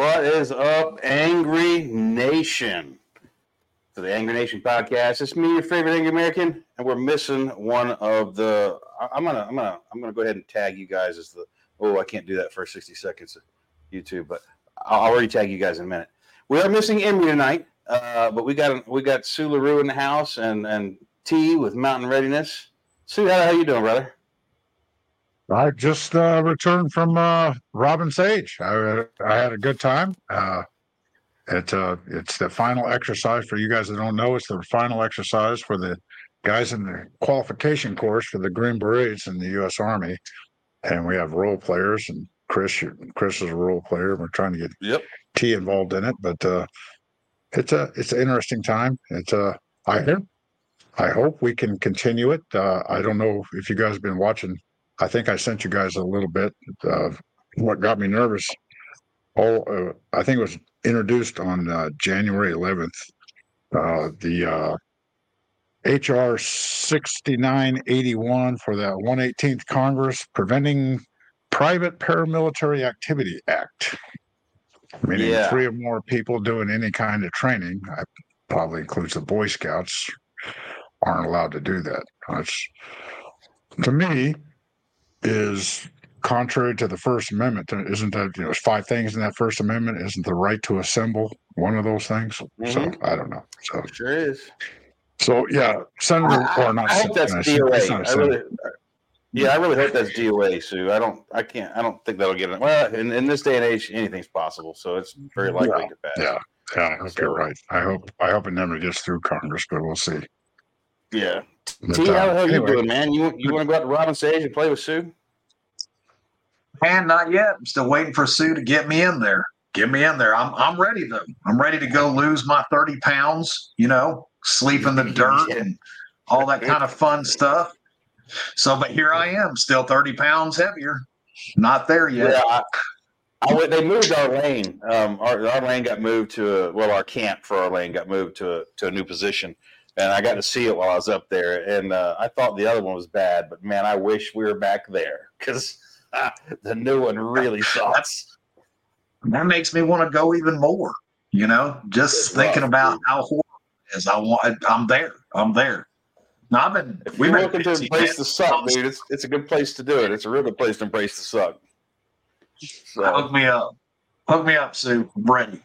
What is up, Angery Nation? To the Angery Nation podcast. It's me, your favorite Angery American, and we're missing one of the. I'm gonna, I'm gonna, I'm gonna go ahead and tag you guys as the. Oh, I can't do that for 60 seconds of YouTube, but I'll already tag you guys in a minute. We are missing Emery tonight, uh, but we got we got Sue Larue in the house and and T with Mountain Readiness. Sue, how, how you doing, brother? I just uh, returned from uh, Robin Sage. I, I had a good time. Uh, it, uh, it's the final exercise for you guys that don't know. It's the final exercise for the guys in the qualification course for the Green Berets in the U.S. Army, and we have role players. And Chris, Chris is a role player. We're trying to get Yep. T involved in it, but uh, it's a it's an interesting time. It's uh, I I hope we can continue it. Uh, I don't know if you guys have been watching I think I sent you guys a little bit of what got me nervous. Oh, uh, I think it was introduced on uh, January 11th. Uh, the uh, HR 6981 for the 118th Congress Preventing Private Paramilitary Activity Act, meaning Yeah. three or more people doing any kind of training. I probably includes the Boy Scouts. Aren't allowed to do that. That's to me is contrary to the First Amendment. Isn't that you know, there's five things in that First Amendment? Isn't the right to assemble one of those things? So Mhm. I don't know. So Sure is. so yeah, Senator I, or not? I hope that's DOA. I really, yeah, I really hope that's DOA, Sue. I don't, I can't, I don't think that'll get it. Well, in, in this day and age, anything's possible, so it's very likely to pass. Yeah, yeah, I hope you're right. I hope I hope it never gets through Congress, but we'll see. yeah. But, T, how the uh, hell you doing, man? You you want to go out to Robin Sage and play with Sue? Man, not yet. I'm still waiting for Sue to get me in there. Get me in there. I'm I'm ready though. I'm ready to go lose my 30 pounds, you know, sleep in the dirt and all that kind of fun stuff. So, but here I am, still 30 pounds heavier. Not there yet. Yeah. I, I they moved our lane. Um, our, our lane got moved to a, well, our camp for our lane got moved to a, to a new position, and I got to see it while I was up there. And uh, I thought the other one was bad, but man, I wish we were back there because the new one really sucks. That makes me want to go even more, you know, just It's thinking rough, about dude. how horrible it is. I want I'm there. I'm there. Now I've been If we've you're been looking to busy, embrace man. the suck, dude, it's it's a good place to do it. It's a real good place to embrace the suck. So, Hook me up. Hook me up, Sue. I'm ready.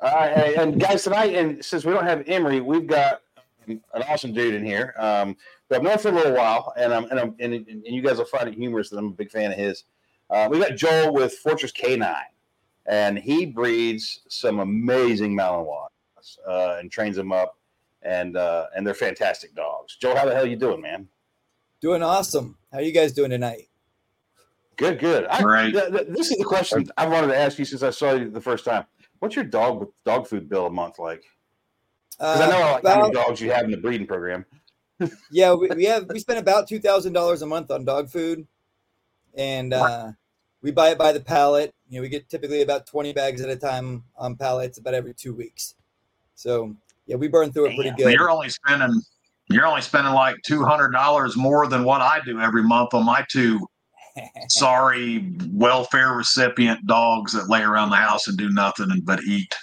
all right, and guys, tonight, and since we don't have Emery, we've got an awesome dude in here. Um, who I've known for a little while, and I'm and I'm and, and you guys will find it humorous that I'm a big fan of his. Uh, we got Joel with Fortress K9, and he breeds some amazing Malinois uh, and trains them up, and uh, and they're fantastic dogs. Joel, how the hell you doing, man? Doing awesome. How you guys doing tonight? Good, good. I, Right. th- th- this is the question I wanted to ask you since I saw you the first time. What's your dog dog food bill a month like? Because I know Uh, like, how many dogs you have in the breeding program. Yeah, we, we have we spend about two thousand dollars a month on dog food, and uh, we buy it by the pallet. You know, we get typically about twenty bags at a time on pallets, about every two weeks. So yeah, we burn through it pretty Damn, good. You're only spending you're only spending like two hundred dollars more than what I do every month on my two sorry welfare recipient dogs that lay around the house and do nothing and but eat.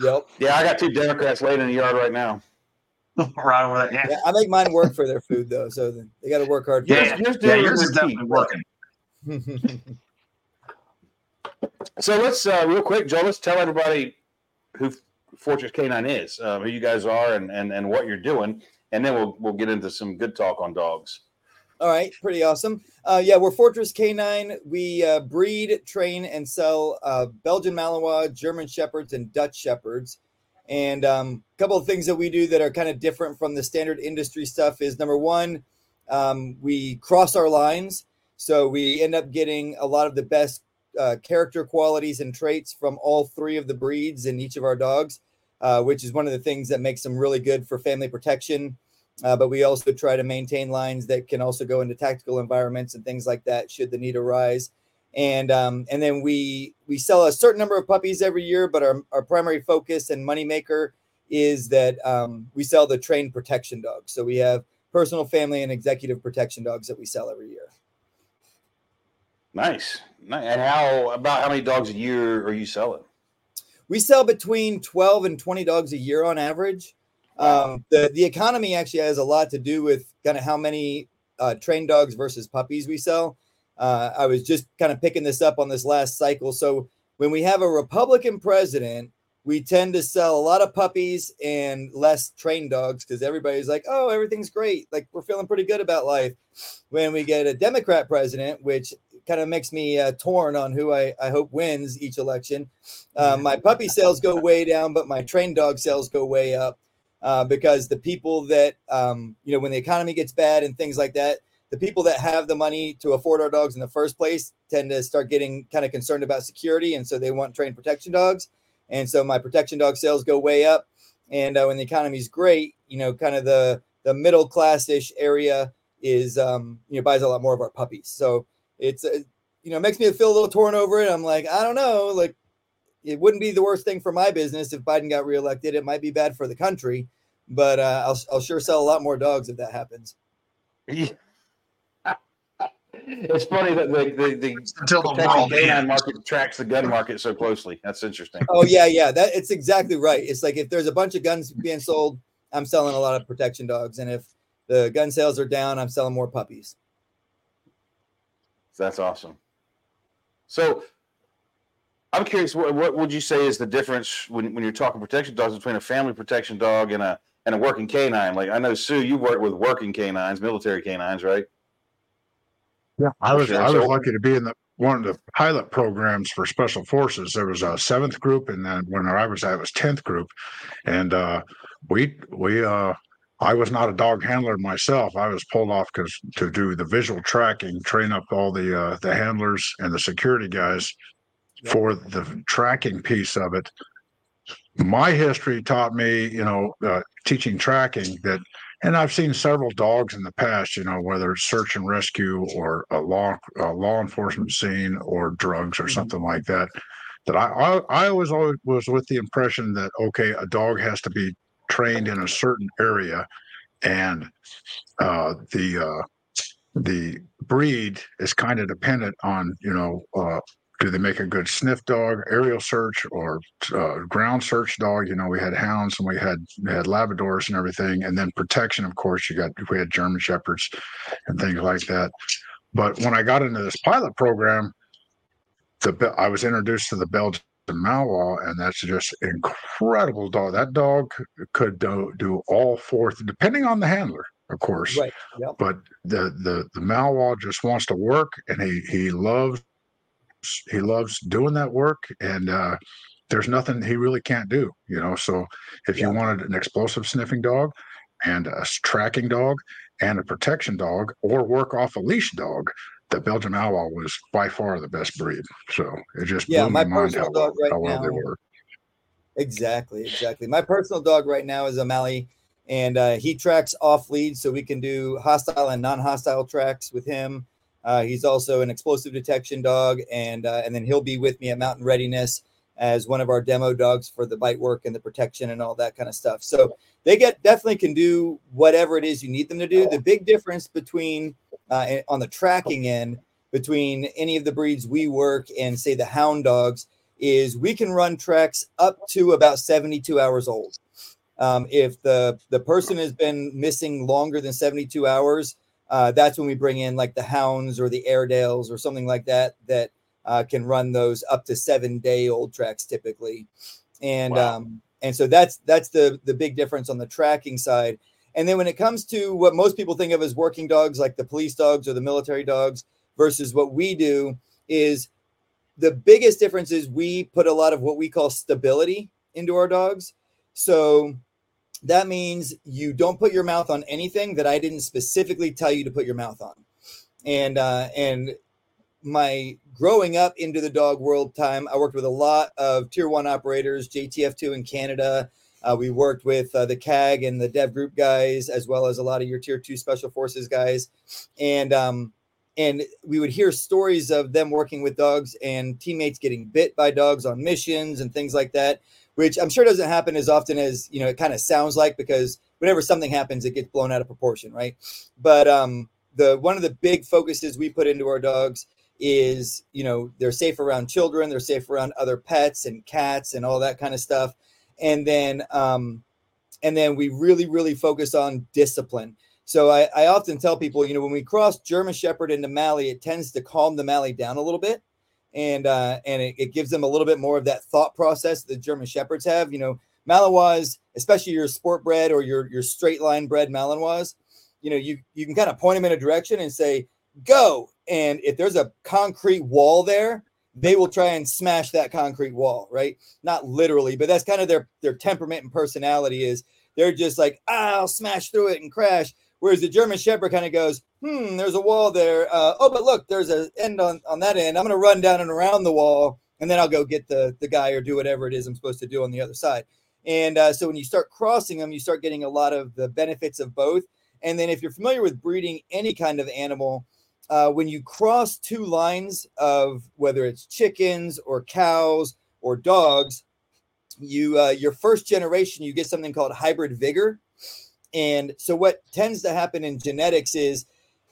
yep. Yeah, I got two Democrats laying in the yard right now. right over there. Yeah, Yeah, I make mine work for their food though, so they got to work hard. For yeah, yours yeah, doing yours is definitely teeth. working. So let's uh, real quick, Joe. Let's tell everybody who Fortress K9 is, uh, who you guys are, and, and and what you're doing, and then we'll we'll get into some good talk on dogs. All right, pretty awesome. Uh, yeah, we're Fortress K9. We uh, breed, train, and sell uh, Belgian Malinois, German Shepherds, and Dutch Shepherds. And a um, couple of things that we do that are kind of different from the standard industry stuff is number one, um, we cross our lines. So we end up getting a lot of the best uh, character qualities and traits from all three of the breeds in each of our dogs, uh, which is one of the things that makes them really good for family protection. Uh, but we also try to maintain lines that can also go into tactical environments and things like that should the need arise. And um, and then we we sell a certain number of puppies every year, but our, our primary focus and moneymaker is that um, we sell the trained protection dogs. So we have personal, family, and executive protection dogs that we sell every year. Nice. And how about how many dogs a year are you selling? We sell between 12 and 20 dogs a year on average. Um, the, the economy actually has a lot to do with kind of how many uh, trained dogs versus puppies we sell. Uh, I was just kind of picking this up on this last cycle. So when we have a Republican president, we tend to sell a lot of puppies and less trained dogs because everybody's like, oh, everything's great. Like we're feeling pretty good about life. When we get a Democrat president, which kind of makes me uh, torn on who I, I hope wins each election, uh, my puppy sales go way down, but my trained dog sales go way up uh, because the people that um, you know when the economy gets bad and things like that the people that have the money to afford our dogs in the first place tend to start getting kind of concerned about security and so they want trained protection dogs and so my protection dog sales go way up and uh, when the economy is great you know kind of the the middle class-ish area is um, you know buys a lot more of our puppies so it's uh, you know makes me feel a little torn over it i'm like i don't know like it wouldn't be the worst thing for my business if Biden got reelected. It might be bad for the country, but uh, I'll, I'll sure sell a lot more dogs if that happens. It's funny that the the, the until the world gun market tracks the gun market so closely. That's interesting. Oh yeah, yeah, that it's exactly right. It's like if there's a bunch of guns being sold, I'm selling a lot of protection dogs, and if the gun sales are down, I'm selling more puppies. That's awesome. So I'm curious, what, what would you say is the difference when, when you're talking protection dogs between a family protection dog and a and a working canine? Like I know Sue, you work with working canines, military canines, right? Yeah, I was sure. I was lucky to be in the one of the pilot programs for special forces. There was a seventh group, and then when I was at it was tenth group, and uh, we we uh, I was not a dog handler myself. I was pulled off because to do the visual tracking, train up all the uh, the handlers and the security guys for the tracking piece of it. My history taught me, you know, uh, teaching tracking that, and I've seen several dogs in the past, you know, whether it's search and rescue or a law a law enforcement scene or drugs or mm-hmm. something like that. That I, I I always always was with the impression that okay, a dog has to be trained in a certain area, and uh, the uh, the breed is kind of dependent on you know uh, do they make a good sniff dog, aerial search, or uh, ground search dog? You know, we had hounds and we had we had Labradors and everything, and then protection. Of course, you got we had German shepherds and things like that. But when I got into this pilot program, the I was introduced to the Belgian Malinois, and that's just incredible dog. That dog could do, do all four, depending on the handler, of course. Right. Yep. But the the the Malinois just wants to work, and he he loves he loves doing that work and uh, there's nothing he really can't do you know so if yeah. you wanted an explosive sniffing dog and a tracking dog and a protection dog or work off a leash dog the Belgian Malinois was by far the best breed. So it just yeah, blew my, my mind how, dog right how well now, they were. Exactly, exactly. My personal dog right now is a Mally, and uh, he tracks off lead, so we can do hostile and non-hostile tracks with him. Uh, he's also an explosive detection dog, and uh, and then he'll be with me at Mountain Readiness as one of our demo dogs for the bite work and the protection and all that kind of stuff. So they get definitely can do whatever it is you need them to do. The big difference between uh, on the tracking end between any of the breeds we work and say the hound dogs is we can run tracks up to about 72 hours old. Um, if the the person has been missing longer than 72 hours, uh, that's when we bring in like the hounds or the Airedales or something like that that uh, can run those up to seven day old tracks typically, and wow. um, and so that's that's the the big difference on the tracking side. And then when it comes to what most people think of as working dogs, like the police dogs or the military dogs, versus what we do, is the biggest difference is we put a lot of what we call stability into our dogs. So that means you don't put your mouth on anything that I didn't specifically tell you to put your mouth on. And uh, and my growing up into the dog world time, I worked with a lot of tier one operators, JTF2 in Canada. Uh, we worked with uh, the CAG and the Dev Group guys, as well as a lot of your tier two special forces guys. And um, and we would hear stories of them working with dogs and teammates getting bit by dogs on missions and things like that which I'm sure doesn't happen as often as you know it kind of sounds like because whenever something happens, it gets blown out of proportion, right? But um, the one of the big focuses we put into our dogs is you know they're safe around children they're safe around other pets and cats and all that kind of stuff. And then um and then we really really focus on discipline. So I, I often tell people you know when we cross german shepherd into Mallee it tends to calm the Mallee down a little bit and uh and it, it gives them a little bit more of that thought process that german shepherds have you know malinois especially your sport bred or your your straight line bred malinois you know you you can kind of point them in a direction and say go. And if there's a concrete wall there, they will try and smash that concrete wall, right? Not literally, but that's kind of their their temperament and personality is they're just like, ah, I'll smash through it and crash. Whereas the German Shepherd kind of goes, hmm, there's a wall there. Uh, oh, but look, there's an end on, on that end. I'm going to run down and around the wall, and then I'll go get the, the guy or do whatever it is I'm supposed to do on the other side. And uh, so when you start crossing them, you start getting a lot of the benefits of both. And then if you're familiar with breeding any kind of animal, uh, when you cross two lines of whether it's chickens or cows or dogs, you uh, your first generation you get something called hybrid vigor, and so what tends to happen in genetics is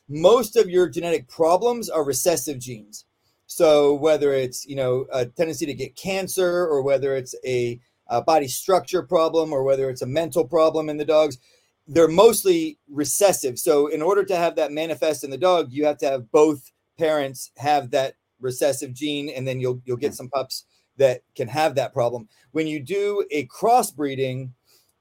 most of your genetic problems are recessive genes. So whether it's you know a tendency to get cancer or whether it's a, a body structure problem or whether it's a mental problem in the dogs, they're mostly recessive. So in order to have that manifest in the dog, you have to have both parents have that recessive gene, and then you'll you'll get some pups that can have that problem. When you do a crossbreeding,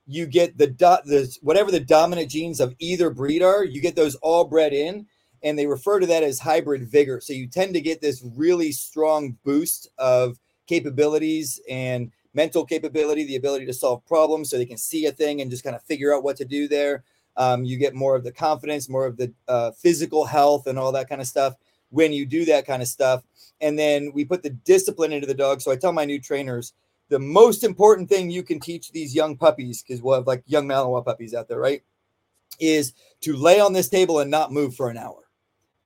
you get the dot the whatever the dominant genes of either breed are, you get those all bred in, and they refer to that as hybrid vigor. So you tend to get this really strong boost of capabilities and mental capability, the ability to solve problems so they can see a thing and just kind of figure out what to do there. Um, you get more of the confidence, more of the uh, physical health, and all that kind of stuff when you do that kind of stuff. And then we put the discipline into the dog. So I tell my new trainers the most important thing you can teach these young puppies, because we'll have like young Malinois puppies out there, right? Is to lay on this table and not move for an hour.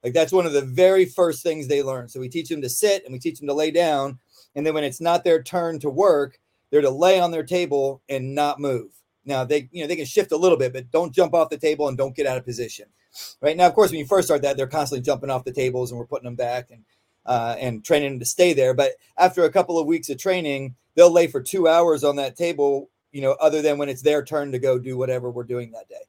Like that's one of the very first things they learn. So we teach them to sit and we teach them to lay down and then when it's not their turn to work, they're to lay on their table and not move. Now they, you know, they can shift a little bit, but don't jump off the table and don't get out of position. Right now, of course, when you first start that, they're constantly jumping off the tables and we're putting them back and uh, and training them to stay there. But after a couple of weeks of training, they'll lay for two hours on that table, you know, other than when it's their turn to go do whatever we're doing that day.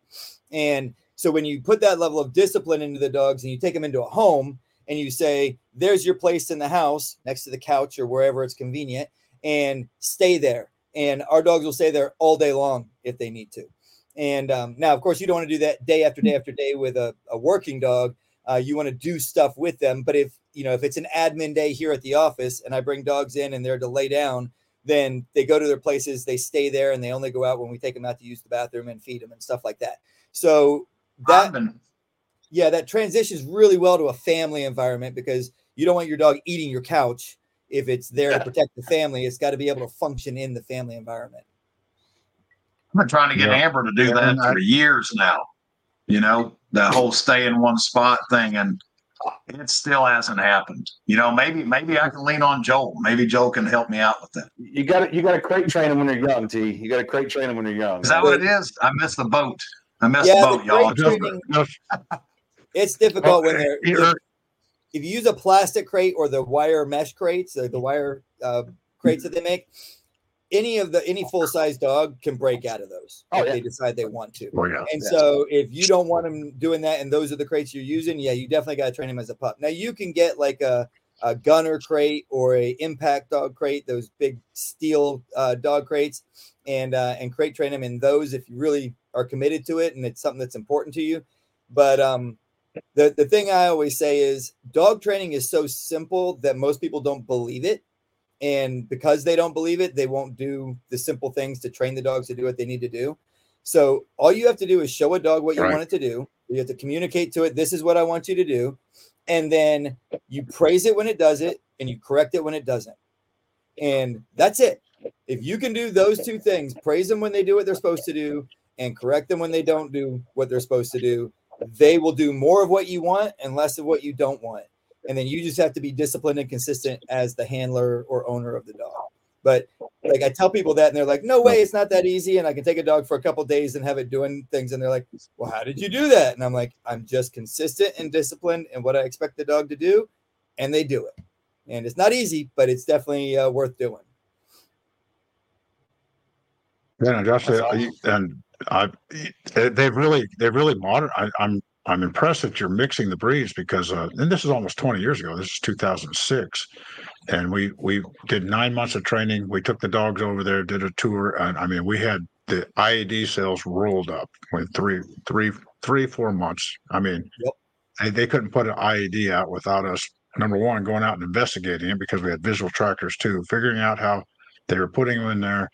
And so when you put that level of discipline into the dogs and you take them into a home, and you say, There's your place in the house next to the couch or wherever it's convenient, and stay there. And our dogs will stay there all day long if they need to. And um, now, of course, you don't want to do that day after day after day with a, a working dog. Uh, you want to do stuff with them. But if you know if it's an admin day here at the office and I bring dogs in and they're to lay down, then they go to their places, they stay there, and they only go out when we take them out to use the bathroom and feed them and stuff like that. So that yeah, that transitions really well to a family environment because you don't want your dog eating your couch if it's there to protect the family. It's got to be able to function in the family environment. I've been trying to get yeah. Amber to do that for years now. You know, the whole stay in one spot thing, and it still hasn't happened. You know, maybe maybe I can lean on Joel. Maybe Joel can help me out with that. You got to you got to crate train them when they're young. T. You got to crate train them when they're young. Is that what it is? I missed the boat. I missed yeah, the boat, y'all. It's difficult when they're if, if, you use a plastic crate or the wire mesh crates, the, the wire uh, crates that they make. Any of the any full size dog can break out of those oh, if yeah. they decide they want to. Oh, yeah. And yeah. so if you don't want them doing that, and those are the crates you're using, yeah, you definitely got to train them as a pup. Now you can get like a a gunner crate or a impact dog crate, those big steel uh, dog crates, and uh, and crate train them in those if you really are committed to it and it's something that's important to you. But um, the, the thing I always say is dog training is so simple that most people don't believe it. And because they don't believe it, they won't do the simple things to train the dogs to do what they need to do. So all you have to do is show a dog what you right. want it to do. You have to communicate to it, this is what I want you to do. And then you praise it when it does it and you correct it when it doesn't. And that's it. If you can do those two things, praise them when they do what they're supposed to do and correct them when they don't do what they're supposed to do, they will do more of what you want and less of what you don't want. And then you just have to be disciplined and consistent as the handler or owner of the dog. But like I tell people that, and they're like, "No way, it's not that easy." And I can take a dog for a couple days and have it doing things, and they're like, "Well, how did you do that?" And I'm like, "I'm just consistent and disciplined in what I expect the dog to do, and they do it. And it's not easy, but it's definitely uh, worth doing. Yeah, and Josh, uh, awesome. you- and I, they've really, they've really modern. I, I'm, I'm impressed that you're mixing the breeds because, uh, and this is almost 20 years ago. This is 2006, and we we did nine months of training. We took the dogs over there, did a tour, and I mean, we had the IED sales rolled up with three, three, three, four months. I mean, Yep. they, they couldn't put an IED out without us. Number one, going out and investigating it because we had visual trackers too, figuring out how they were putting them in there,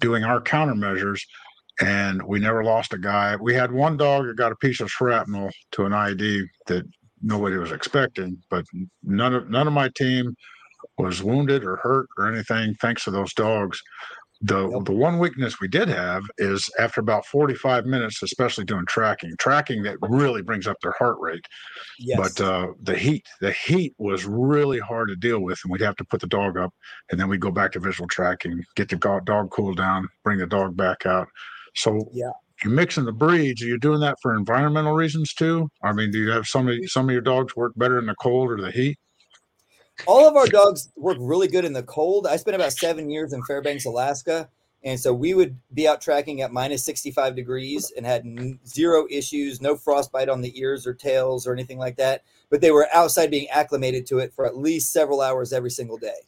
doing our countermeasures, and we never lost a guy. We had one dog that got a piece of shrapnel to an ID that nobody was expecting, but none of none of my team was wounded or hurt or anything thanks to those dogs. The Yep. the one weakness we did have is after about 45 minutes, especially doing tracking, tracking that really brings up their heart rate. Yes. But uh, the heat, the heat was really hard to deal with, and we'd have to put the dog up, and then we'd go back to visual tracking, get the dog cooled down, bring the dog back out. So Yeah. you're mixing the breeds. Are you doing that for environmental reasons too? I mean, do you have some of some of your dogs work better in the cold or the heat? all of our dogs work really good in the cold. I spent about seven years in Fairbanks, Alaska. And so we would be out tracking at minus 65 degrees and had zero issues, no frostbite on the ears or tails or anything like that. But they were outside being acclimated to it for at least several hours every single day.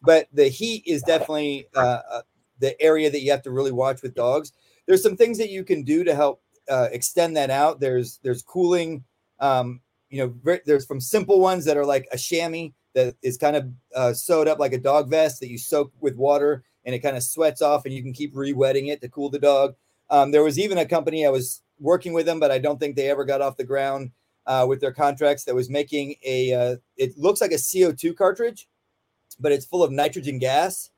But the heat is definitely uh, uh, the area that you have to really watch with dogs. There's some things that you can do to help uh, extend that out. There's there's cooling. Um, you know, there's from simple ones that are like a chamois that is kind of uh, sewed up like a dog vest that you soak with water and it kind of sweats off and you can keep re-wetting it to cool the dog. Um, there was even a company I was working with them, but I don't think they ever got off the ground uh, with their contracts that was making a, uh, it looks like a CO2 cartridge, but it's full of nitrogen gas.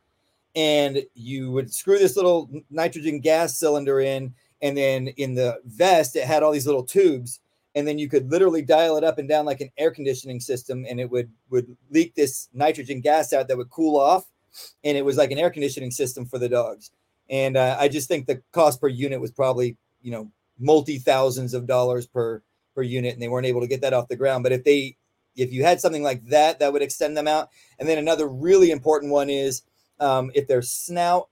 And you would screw this little nitrogen gas cylinder in, and then in the vest, it had all these little tubes and then you could literally dial it up and down like an air conditioning system and it would would leak this nitrogen gas out that would cool off and it was like an air conditioning system for the dogs. And uh, i just think the cost per unit was probably you know multi thousands of dollars per per unit and they weren't able to get that off the ground. But if they if you had something like that that would extend them out. And then another really important one is um, if their snout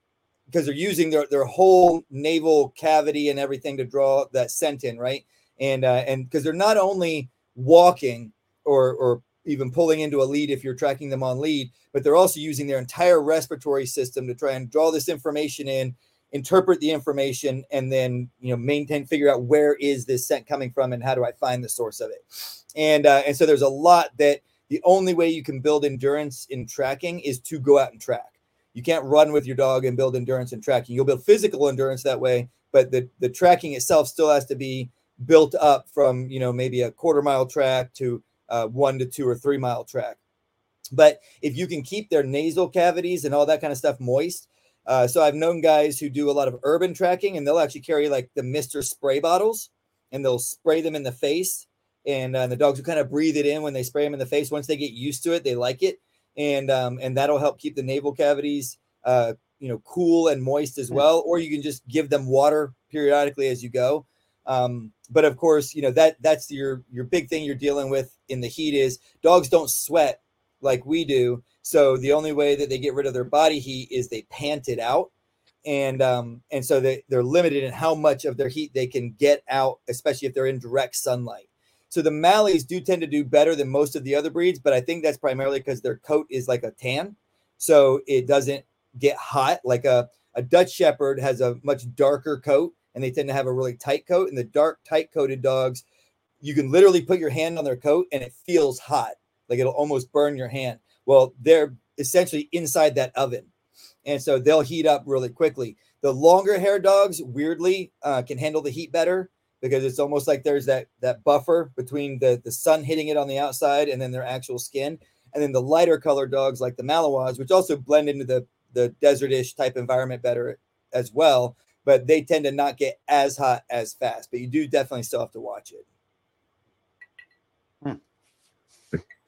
because they're using their, their whole nasal cavity and everything to draw that scent in right and uh, and because they're not only walking or or even pulling into a lead if you're tracking them on lead, but they're also using their entire respiratory system to try and draw this information in, interpret the information, and then you know maintain, figure out where is this scent coming from and how do I find the source of it. And uh, and so there's a lot that the only way you can build endurance in tracking is to go out and track. You can't run with your dog and build endurance and tracking. You'll build physical endurance that way, but the the tracking itself still has to be built up from you know maybe a quarter mile track to uh, one to two or three mile track. But if you can keep their nasal cavities and all that kind of stuff moist, uh, so I've known guys who do a lot of urban tracking and they'll actually carry like the Mister spray bottles and they'll spray them in the face, and uh, the dogs will kind of breathe it in when they spray them in the face. Once they get used to it, they like it, and um, and that'll help keep the nasal cavities uh, you know cool and moist as well. Or you can just give them water periodically as you go. Um, but of course, you know that that's your your big thing you're dealing with in the heat is dogs don't sweat like we do. So the only way that they get rid of their body heat is they pant it out, and um, and so they they're limited in how much of their heat they can get out, especially if they're in direct sunlight. So the Malleys do tend to do better than most of the other breeds, but I think that's primarily because their coat is like a tan, so it doesn't get hot. Like a a Dutch Shepherd has a much darker coat, and they tend to have a really tight coat. And the dark, tight coated dogs, you can literally put your hand on their coat and it feels hot, like it'll almost burn your hand. Well, they're essentially inside that oven, and so they'll heat up really quickly. The longer hair dogs, weirdly, uh, can handle the heat better because it's almost like there's that that buffer between the the sun hitting it on the outside and then their actual skin. And then the lighter colored dogs like the Malinois, which also blend into the the desertish type environment better as well, but they tend to not get as hot as fast. But you do definitely still have to watch it.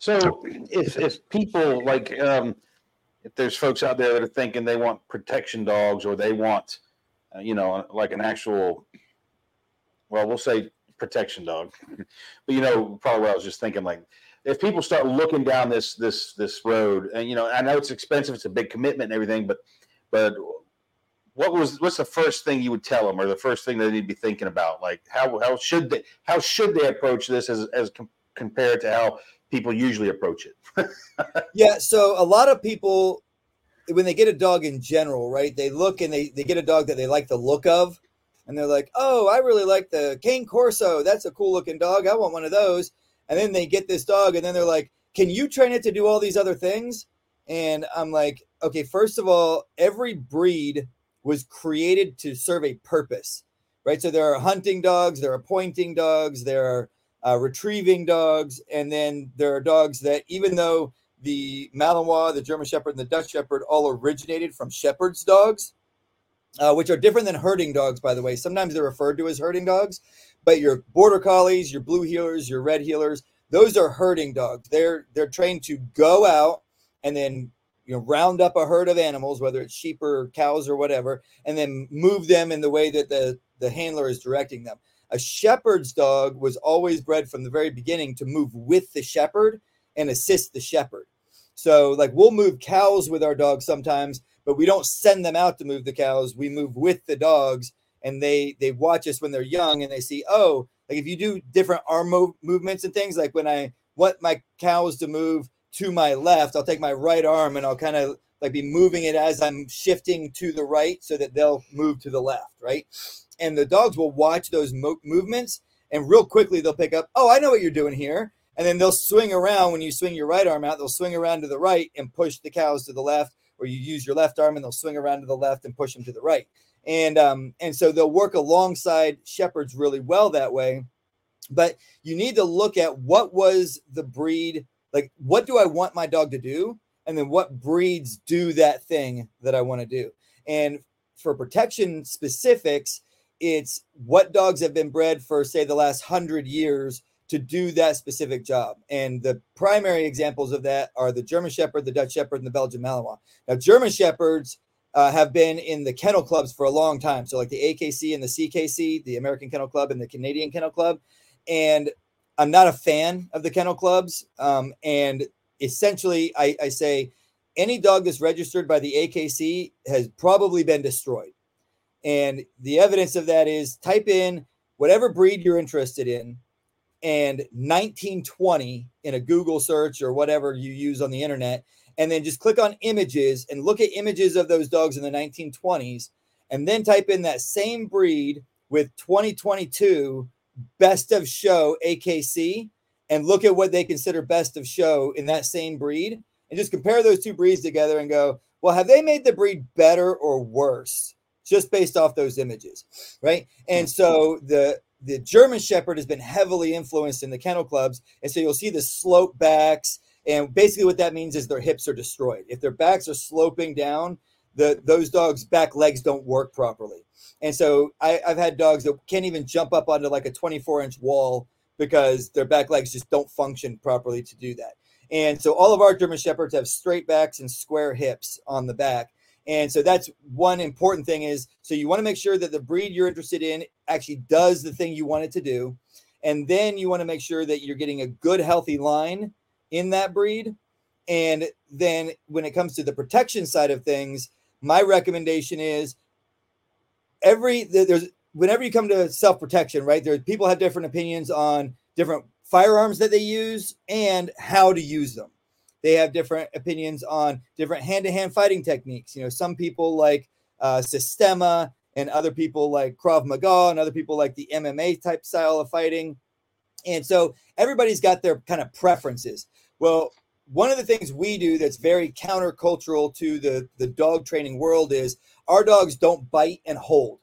So if if people like um, if there's folks out there that are thinking they want protection dogs or they want uh, you know like an actual well we'll say protection dog but you know probably what I was just thinking like if people start looking down this this this road, and you know, I know it's expensive, it's a big commitment and everything, but but what was what's the first thing you would tell them, or the first thing they need to be thinking about? Like how how should they how should they approach this as as com- compared to how people usually approach it? yeah, so a lot of people when they get a dog in general, right? They look and they they get a dog that they like the look of, and they're like, "Oh, I really like the Cane Corso. That's a cool looking dog. I want one of those." And then they get this dog, and then they're like, "Can you train it to do all these other things?" And I'm like, "Okay, first of all, every breed was created to serve a purpose, right? So there are hunting dogs, there are pointing dogs, there are uh, retrieving dogs, and then there are dogs that, even though the Malinois, the German Shepherd, and the Dutch Shepherd all originated from shepherd's dogs, uh, which are different than herding dogs, by the way. Sometimes they're referred to as herding dogs, but your border collies, your blue heelers, your red heelers, those are herding dogs. They're they're trained to go out and then you know round up a herd of animals, whether it's sheep or cows or whatever, and then move them in the way that the the handler is directing them. A shepherd's dog was always bred from the very beginning to move with the shepherd and assist the shepherd. So, like, we'll move cows with our dogs sometimes, but we don't send them out to move the cows. We move with the dogs, and they they watch us when they're young, and they see, oh, like if you do different arm move, movements and things, like when I want my cows to move to my left, I'll take my right arm and I'll kind of like be moving it as I'm shifting to the right, so that they'll move to the left, right? And the dogs will watch those mo- movements, and real quickly they'll pick up, oh, I know what you're doing here and then they'll swing around when you swing your right arm out they'll swing around to the right and push the cows to the left or you use your left arm and they'll swing around to the left and push them to the right. And um and so they'll work alongside shepherds really well that way. But you need to look at what was the breed like what do i want my dog to do? And then what breeds do that thing that i want to do? And for protection specifics it's what dogs have been bred for say the last 100 years to do that specific job. And the primary examples of that are the German Shepherd, the Dutch Shepherd, and the Belgian Malinois. Now, German Shepherds uh, have been in the kennel clubs for a long time. So, like the AKC and the CKC, the American Kennel Club and the Canadian Kennel Club. And I'm not a fan of the kennel clubs. Um, and essentially, I, I say any dog that's registered by the AKC has probably been destroyed. And the evidence of that is type in whatever breed you're interested in and 1920 in a Google search or whatever you use on the internet, and then just click on images and look at images of those dogs in the 1920s, and then type in that same breed with 2022 best of show AKC and look at what they consider best of show in that same breed and just compare those two breeds together and go, well, have they made the breed better or worse just based off those images? Right. And hmm. so the the German Shepherd has been heavily influenced in the kennel clubs, and so you'll see the slope backs. And basically, what that means is their hips are destroyed. If their backs are sloping down, the those dogs' back legs don't work properly. And so I, I've had dogs that can't even jump up onto like a 24 inch wall because their back legs just don't function properly to do that. And so all of our German Shepherds have straight backs and square hips on the back. And so that's one important thing is so you want to make sure that the breed you're interested in actually does the thing you want it to do. And then you want to make sure that you're getting a good, healthy line in that breed. And then when it comes to the protection side of things, my recommendation is every there's whenever you come to self protection, right? There people have different opinions on different firearms that they use and how to use them. They have different opinions on different hand to hand fighting techniques. You know, some people like uh, Systema, and other people like Krav Maga, and other people like the MMA type style of fighting. And so everybody's got their kind of preferences. Well, one of the things we do that's very countercultural to the, the dog training world is our dogs don't bite and hold.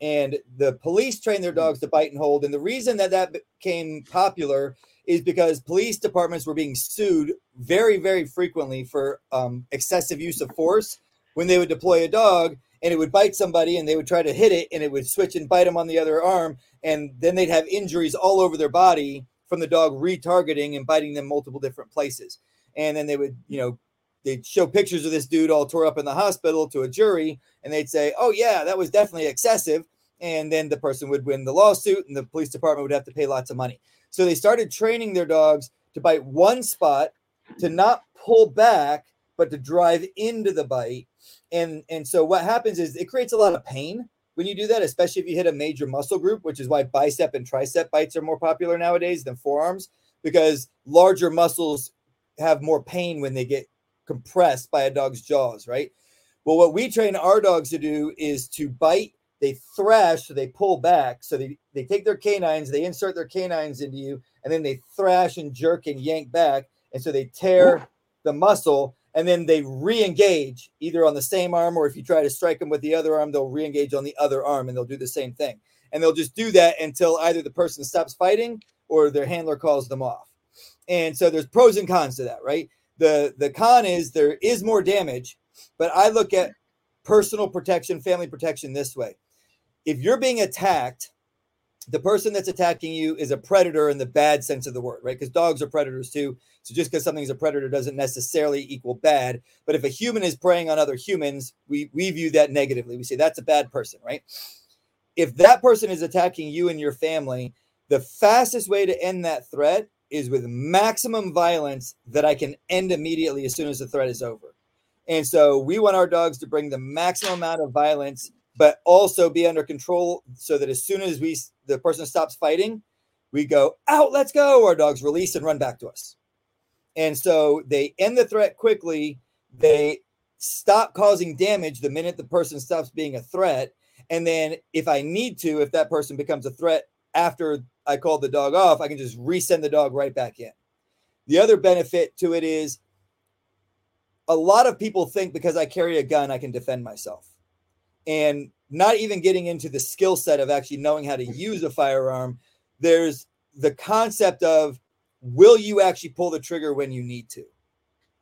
And the police train their dogs to bite and hold. And the reason that that became popular is because police departments were being sued very, very frequently for um, excessive use of force when they would deploy a dog and it would bite somebody and they would try to hit it and it would switch and bite them on the other arm. And then they'd have injuries all over their body from the dog retargeting and biting them multiple different places. And then they would, you know, they'd show pictures of this dude all tore up in the hospital to a jury and they'd say, oh, yeah, that was definitely excessive. And then the person would win the lawsuit and the police department would have to pay lots of money. So they started training their dogs to bite one spot, to not pull back, but to drive into the bite. And and so what happens is it creates a lot of pain when you do that, especially if you hit a major muscle group, which is why bicep and tricep bites are more popular nowadays than forearms, because larger muscles have more pain when they get compressed by a dog's jaws, right? Well, what we train our dogs to do is to bite, they thrash, so they pull back. So they, they take their canines, they insert their canines into you, and then they thrash and jerk and yank back. And so they tear the muscle and then they re-engage either on the same arm or if you try to strike them with the other arm they'll re-engage on the other arm and they'll do the same thing. And they'll just do that until either the person stops fighting or their handler calls them off. And so there's pros and cons to that right? The the con is there is more damage but i look at personal protection family protection this way if you're being attacked the person that's attacking you is a predator in the bad sense of the word, right? Because dogs are predators too. So just because something's a predator doesn't necessarily equal bad. But if a human is preying on other humans, we we view that negatively. We say that's a bad person, right? If that person is attacking you and your family, the fastest way to end that threat is with maximum violence that I can end immediately as soon as the threat is over. And so we want our dogs to bring the maximum amount of violence but also be under control so that as soon as we the person stops fighting, we go out, let's go. Our dogs release and run back to us. And so they end the threat quickly. They stop causing damage the minute the person stops being a threat. And then if I need to, if that person becomes a threat after I call the dog off, I can just resend the dog right back in. The other benefit to it is a lot of people think because I carry a gun, I can defend myself and not even getting into the skill set of actually knowing how to mm-hmm. use a firearm there's the concept of will you actually pull the trigger when you need to?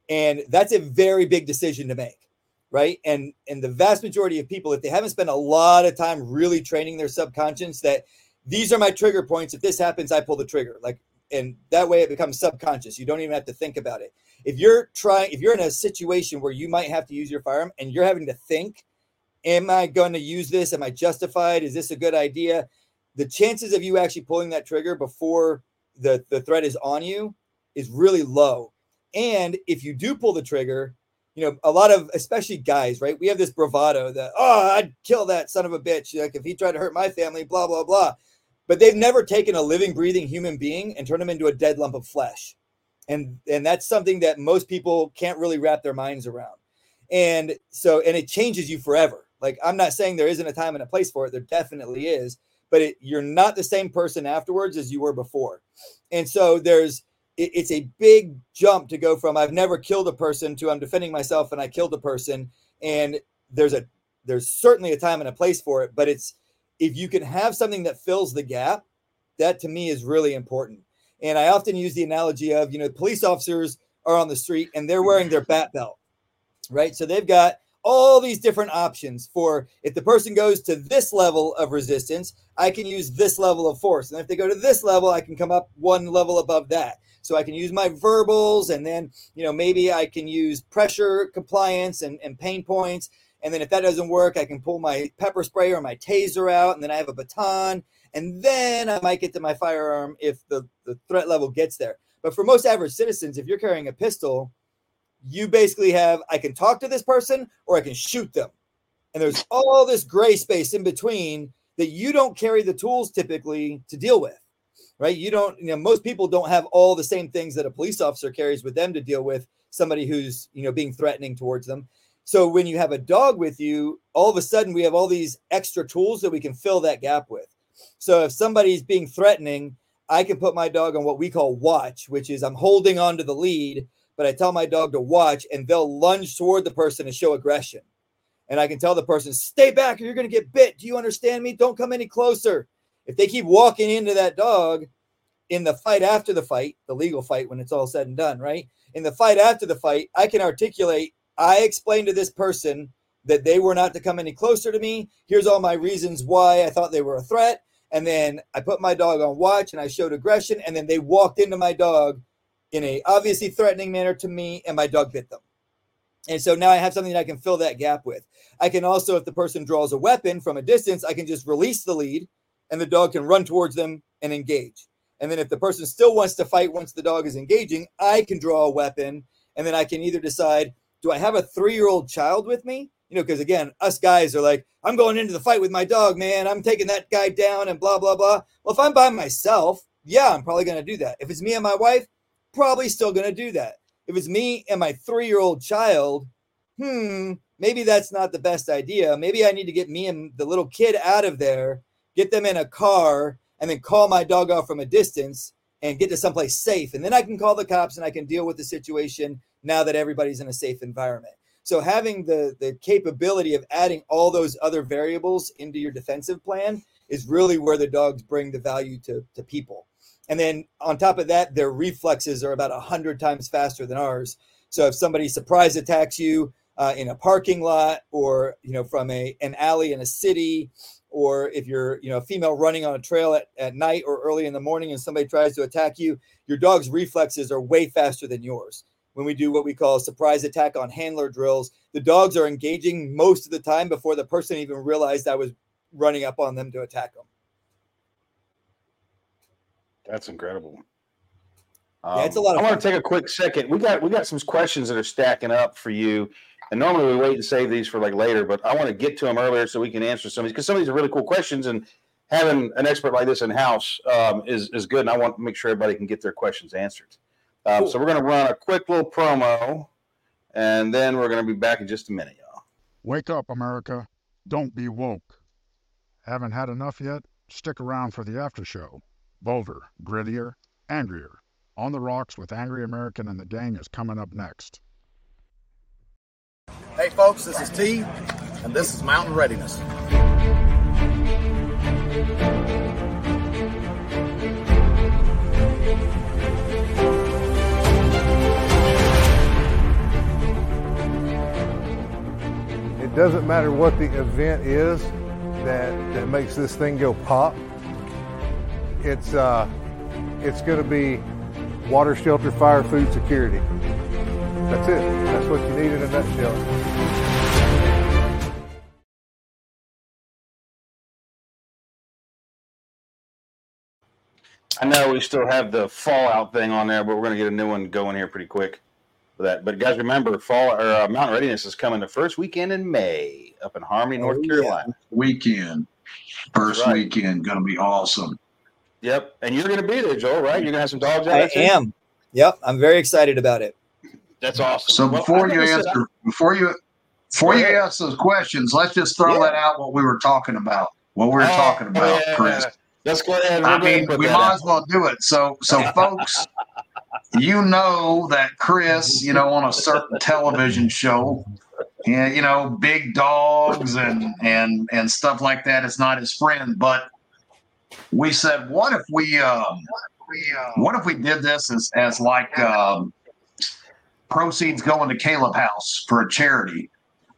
And that's a very big decision to make right? And and the vast majority of people if they haven't spent a lot of time really training their subconscious that these are my trigger points if this happens i pull the trigger like and that way it becomes subconscious you don't even have to think about it. If you're trying if you're in a situation where you might have to use your firearm and you're having to think am I going to use this? Am I justified? Is this a good idea? The chances of you actually pulling that trigger before the, the threat is on you is really low. And if you do pull the trigger, you know, a lot of especially guys, right? We have this bravado that, oh, I'd kill that son of a bitch. Like if he tried to hurt my family, blah, blah, blah. But they've never taken a living, breathing human being and turned him into a dead lump of flesh. And and that's something that most people can't really wrap their minds around. And so, and it changes you forever like I'm not saying there isn't a time and a place for it. There definitely is, but it, you're not the same person afterwards as you were before. And so there's it, it's a big jump to go from I've never killed a person to I'm defending myself and I killed a person. And there's a there's certainly a time and a place for it, but it's if you can have something that fills the gap, that to me is really important. And I often use the analogy of, you know, police officers are on the street and they're wearing their bat belt, right? So they've got all these different options for if the person goes to this level of resistance, I can use this level of force. And if they go to this level, I can come up one level above that. So I can use my verbals and then, you know, maybe I can use pressure compliance and, and pain points. And then if that doesn't work, I can pull my pepper spray or my taser out. And then I have a baton. And then I might get to my firearm if the, the threat level gets there. But for most average citizens, if you're carrying a pistol, you basically have I can talk to this person or I can shoot them. And there's all this gray space in between that you don't carry the tools typically to deal with. Right? You don't, you know, most people don't have all the same things that a police officer carries with them to deal with somebody who's, you know, being threatening towards them. So when you have a dog with you, all of a sudden we have all these extra tools that we can fill that gap with. So if somebody's being threatening, I can put my dog on what we call watch, which is I'm holding on to the lead but I tell my dog to watch and they'll lunge toward the person and show aggression. And I can tell the person, stay back or you're going to get bit. Do you understand me? Don't come any closer. If they keep walking into that dog in the fight after the fight, the legal fight when it's all said and done, right? In the fight after the fight, I can articulate, I explained to this person that they were not to come any closer to me. Here's all my reasons why I thought they were a threat. And then I put my dog on watch and I showed aggression. And then they walked into my dog in a obviously threatening manner to me, and my dog bit them. And so now I have something that I can fill that gap with. I can also, if the person draws a weapon from a distance, I can just release the lead and the dog can run towards them and engage. And then if the person still wants to fight once the dog is engaging, I can draw a weapon and then I can either decide do I have a three year old child with me? You know, because again, us guys are like, I'm going into the fight with my dog, man. I'm taking that guy down and blah, blah, blah. Well, if I'm by myself, yeah, I'm probably going to do that. If it's me and my wife, probably still going to do that. If it's me and my three year old child, hmm, maybe that's not the best idea. Maybe I need to get me and the little kid out of there, get them in a car, and then call my dog off from a distance and get to someplace safe. And then I can call the cops and I can deal with the situation now that everybody's in a safe environment. So having the the capability of adding all those other variables into your defensive plan is really where the dogs bring the value to, to people. And then on top of that, their reflexes are about 100 times faster than ours. So if somebody surprise attacks you uh, in a parking lot or, you know, from a, an alley in a city, or if you're, you know, a female running on a trail at, at night or early in the morning and somebody tries to attack you, your dog's reflexes are way faster than yours. When we do what we call surprise attack on handler drills, the dogs are engaging most of the time before the person even realized I was running up on them to attack them. That's incredible. Yeah, it's a lot of Um, I want to take a quick second. We got we got some questions that are stacking up for you, and normally we wait and save these for like later, but I want to get to them earlier so we can answer some of these because some of these are really cool questions, and having an expert like this in house um, is is good. And I want to make sure everybody can get their questions answered. Um, Cool. So we're going to run a quick little promo, and then we're going to be back in just a minute, y'all. Wake up, America. Don't be woke. Haven't had enough yet? Stick around for the after show. Bolder, grittier, angrier. On the Rocks with Angery American and the Gang is coming up next. Hey folks, this is T, and this is Mountain Readiness. It doesn't matter what the event is that that makes this thing go pop. It's uh, it's going to be water, shelter, fire, food security. That's it. That's what you need in a nutshell. I know we still have the Fallout thing on there, but we're going to get a new one going here pretty quick for that. But guys, remember, Fall or uh, Mountain Readiness is coming the first weekend in May up in Harmony, North Oh, yeah. Carolina. Weekend, first Right. weekend, gonna be awesome. Yep, and you're going to be there, Joel, right? You're going to have some dogs out I there too? am. Yep, I'm very excited about it. That's awesome. So Well, before you think I said- answer, before you before you ask those questions, let's just throw Yeah. that out. What we were talking about. What we were Oh, talking about, yeah. Chris. Let's go ahead. I We'll go ahead mean, we might out. as well do it. So, so folks, you know that Chris, you know, on a certain television show, yeah, you know, big dogs and and and stuff like that is not his friend. But we said, what if we, um, what if we did this as as like um, proceeds going to Caleb House for a charity,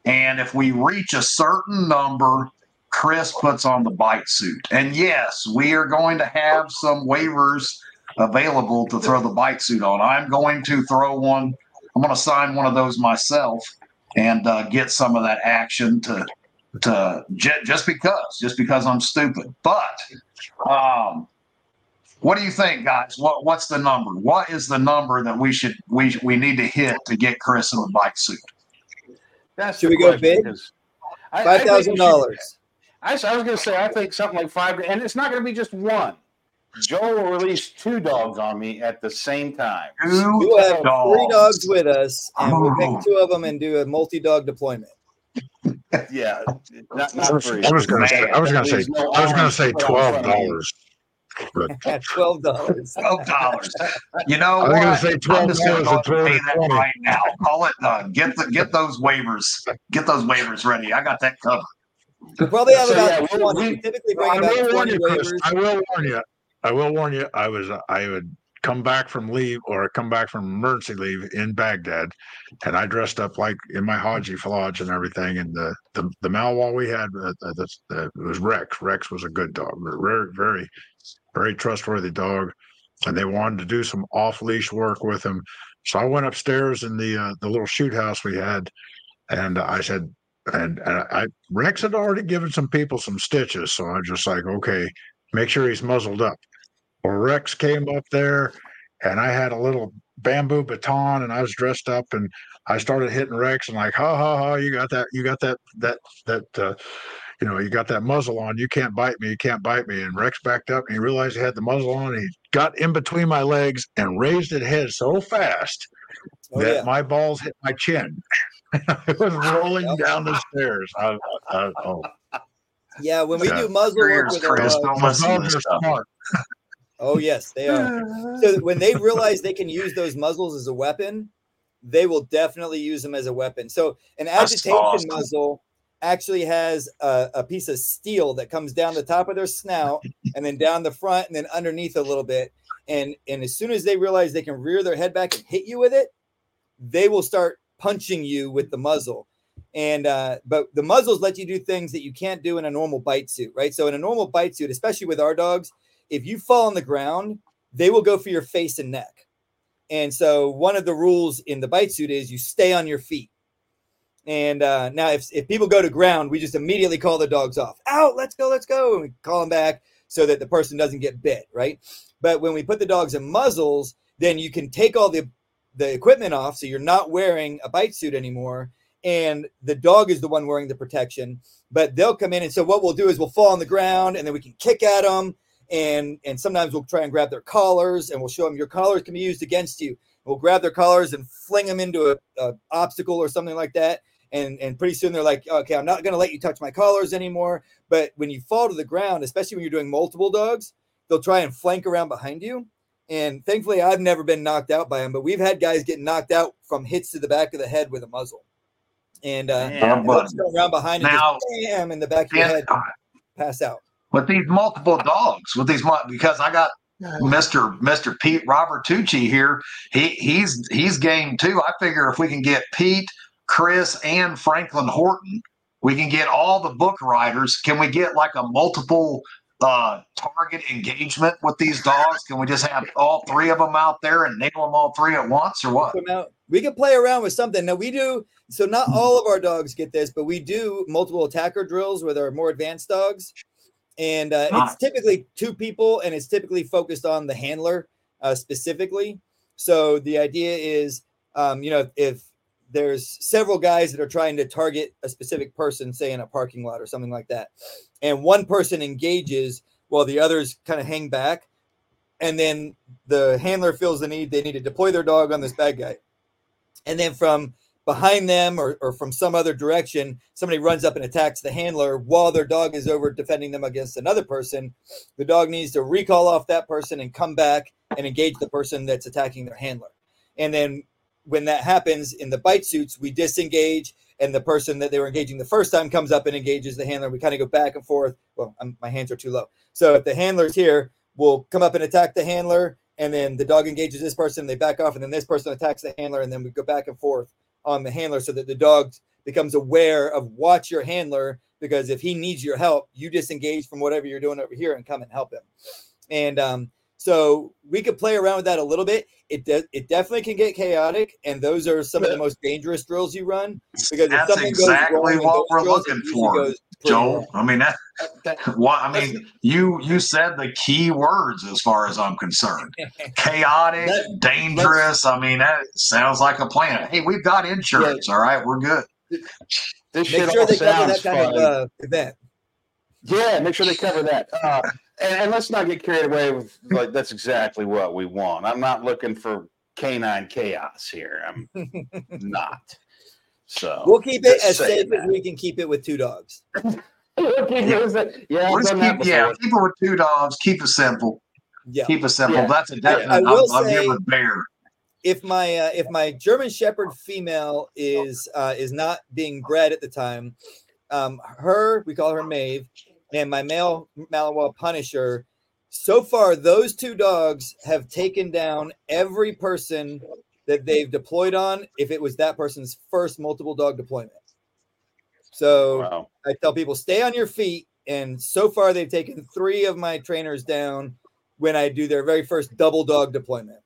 and if we reach a certain number, Chris puts on the bite suit. And yes, we are going to have some waivers available to throw the bite suit on. I'm going to throw one. I'm going to sign one of those myself and uh, get some of that action to to j- just because, just because I'm stupid. But um, what do you think, guys? What what's the number? What is the number that we should we we need to hit to get Chris in the bite suit? That's Should we go question, big? because I- I Five think we thousand should- dollars. I, s- I was going to say, I think something like five, and it's not going to be just one. Joel will release two dogs on me at the same time. we'll have three dogs with us, and we'll Oh. pick two of them and do a multi-dog deployment. Yeah, not, I was, three. I was going to say, I was going to say, no I was going to say twelve front of me. dollars. Twelve dollars. Twelve dollars. You know I was gonna say twelve dollars go and ahead and throw it pay that 20. right now. Call it done. Get the get those waivers. Get those waivers ready. I got that covered. We probably have So, about yeah, we'll- 20. we- We typically bring I about will warn you, Chris. I will warn you. I will warn you. I was I would come back from leave or come back from emergency leave in Baghdad, and I dressed up like in my Haji Falaj and everything. And the the, the Malwa we had, uh, uh, the, the, was Rex. Rex was a good dog, very very very trustworthy dog, and they wanted to do some off leash work with him. So I went upstairs in the uh, the little shoot house we had, and I said, and, and I Rex had already given some people some stitches, so I'm just like, okay, make sure he's muzzled up. Well, Rex came up there, and I had a little bamboo baton, and I was dressed up, and I started hitting Rex, and like, ha ha ha, you got that, you got that, that that, uh, you know, you got that muzzle on. You can't bite me. You can't bite me. And Rex backed up, and he realized he had the muzzle on. And he got in between my legs and raised his head so fast Oh, that yeah. my balls hit my chin. I was rolling Yep. down the stairs. I, I, oh, Yeah, when we Yeah. do muzzle work with our Chris, dogs, don't my listen to dogs this are stuff. smart. oh yes, they are. So when they realize they can use those muzzles as a weapon, they will definitely use them as a weapon. So an That's agitation awesome. muzzle actually has a, a piece of steel that comes down the top of their snout and then down the front and then underneath a little bit. And and as soon as they realize they can rear their head back and hit you with it, they will start punching you with the muzzle. And uh, but the muzzles let you do things that you can't do in a normal bite suit, right? So in a normal bite suit, especially with our dogs, if you fall on the ground, they will go for your face and neck. And so one of the rules in the bite suit is you stay on your feet. And uh, now if, if people go to ground, we just immediately call the dogs off. Out, let's go, let's go. And we call them back so that the person doesn't get bit, right? But when we put the dogs in muzzles, then you can take all the the equipment off, so you're not wearing a bite suit anymore, and the dog is the one wearing the protection. But they'll come in, and so what we'll do is we'll fall on the ground, and then we can kick at them, and and sometimes we'll try and grab their collars, and we'll show them your collars can be used against you. We'll grab their collars and fling them into a, a obstacle or something like that, and and pretty soon they're like, okay, I'm not going to let you touch my collars anymore. But when you fall to the ground, especially when you're doing multiple dogs, they'll try and flank around behind you. And thankfully, I've never been knocked out by them, but we've had guys get knocked out from hits to the back of the head with a muzzle. And uh, and they'll buddy. just go around behind and Now- just bam in the back of your head, pass out. With these multiple dogs, with these mu- because I got Mister Mister Pete Robert Tucci here. He he's he's game too. I figure if we can get Pete, Chris, and Franklin Horton, we can get all the book writers. Can we get like a multiple uh target engagement with these dogs? Can we just have all three of them out there and nail them all three at once, or what? Come. We can play around with something. Now we do so. Not all of our dogs get this, but we do multiple attacker drills with our more advanced dogs, and uh, it's typically two people, and it's typically focused on the handler uh, specifically. So the idea is, um, you know, if there's several guys that are trying to target a specific person, say in a parking lot or something like that, and one person engages while the others kind of hang back, and then the handler feels the need they need to deploy their dog on this bad guy, and then from behind them or, or from some other direction, somebody runs up and attacks the handler while their dog is over defending them against another person. The dog needs to recall off that person and come back and engage the person that's attacking their handler. And then when that happens in the bite suits, we disengage, and the person that they were engaging the first time comes up and engages the handler. We kind of go back and forth. Well, I'm, my hands are too low. So if the handler's here, we'll come up and attack the handler, and then the dog engages this person, they back off, and then this person attacks the handler, and then we go back and forth on the handler so that the dog becomes aware of watch your handler because if he needs your help, you disengage from whatever you're doing over here and come and help him. And um, so we could play around with that a little bit. It de- it definitely can get chaotic, and those are some of the most dangerous drills you run because if That's something exactly goes wrong what we're looking for, goes Joel. wrong. I mean that. That- What I mean, you you said the key words as far as I'm concerned. Chaotic, That- dangerous. I mean, that sounds like a plan. Hey, we've got insurance. All right, we're good. This shit Make sure all they cover that kind fun. of uh, event. Yeah, make sure they cover that. Uh, and, and let's not get carried away with like that's exactly what we want. I'm not looking for canine chaos here. I'm not. So We'll keep it as saying safe as we can keep it with two dogs. We'll keep it yeah, We're I've just done that keep, yeah, keep it with two dogs. Keep it simple. Yeah. Keep it simple. Yeah. That's a definite. will I'm, I'm say- here with Bear. if my uh, if my German Shepherd female is uh, is not being bred at the time, um, her we call her Maeve, and my male Malinois Punisher. So far, those two dogs have taken down every person that they've deployed on. If it was that person's first multiple dog deployment, so Wow. I tell people stay on your feet. And so far, they've taken three of my trainers down when I do their very first double dog deployment.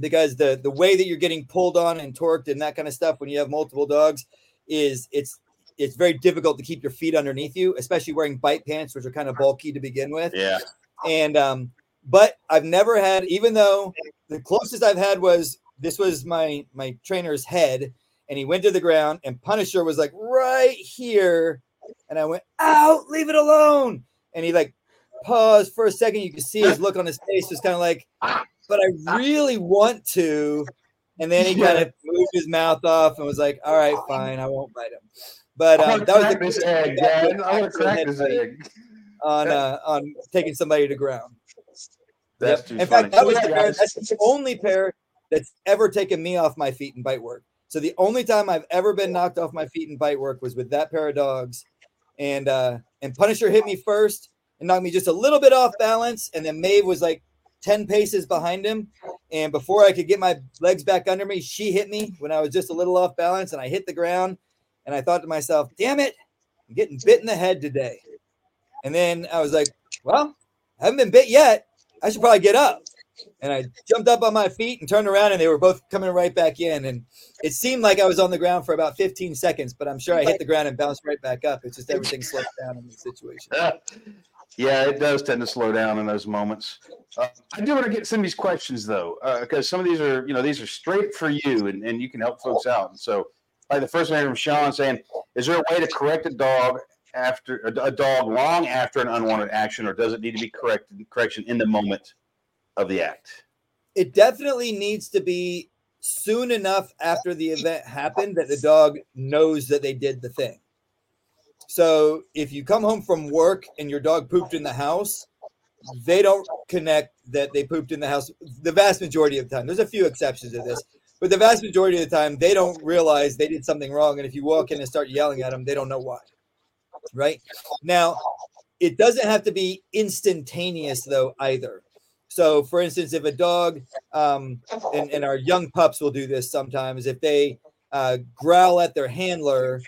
Because the the way that you're getting pulled on and torqued and that kind of stuff when you have multiple dogs is it's it's very difficult to keep your feet underneath you, especially wearing bite pants, which are kind of bulky to begin with. Yeah. And um, but I've never had, even though the closest I've had was this was my my trainer's head, and he went to the ground, and Punisher was like right here, and I went out, leave it alone, and he like paused for a second. You could see his look on his face was kind of like, but I really want to. And then he kind of moved his mouth off and was like, "All right, fine, I won't bite him." But um, that was the this egg, Dad. I want to crack this egg. on uh, on taking somebody to ground. That's Yep. too In funny. fact, that was the pair, that's the only pair that's ever taken me off my feet in bite work. So the only time I've ever been knocked off my feet in bite work was with that pair of dogs, and uh, and Punisher hit me first and knocked me just a little bit off balance, and then Maeve was like ten paces behind him, and before I could get my legs back under me, she hit me when I was just a little off balance, and I hit the ground, and I thought to myself, "Damn it, I'm getting bit in the head today," and then I was like, "Well, I haven't been bit yet." I should probably get up. And I jumped up on my feet and turned around, and they were both coming right back in. And it seemed like I was on the ground for about 15 seconds, but I'm sure I hit the ground and bounced right back up. It's just everything slowed down in the situation. yeah, it does tend to slow down in those moments. Uh, I do want to get some of these questions though, because some of these are, you know, these are straight for you, and, and you can help folks out. And so, like the first one from Sean saying, "Is there a way to correct a dog after a, dog long after an unwanted action, or does it need to be corrected correction in the moment of the act?" It definitely needs to be soon enough after the event happened that the dog knows that they did the thing. So if you come home from work and your dog pooped in the house, they don't connect that they pooped in the house the vast majority of the time. There's a few exceptions to this, but the vast majority of the time, they don't realize they did something wrong. And if you walk in and start yelling at them, they don't know why. Right now, it doesn't have to be instantaneous though either. So, for instance, if a dog, um, and, and our young pups will do this sometimes, if they uh, growl at their handler,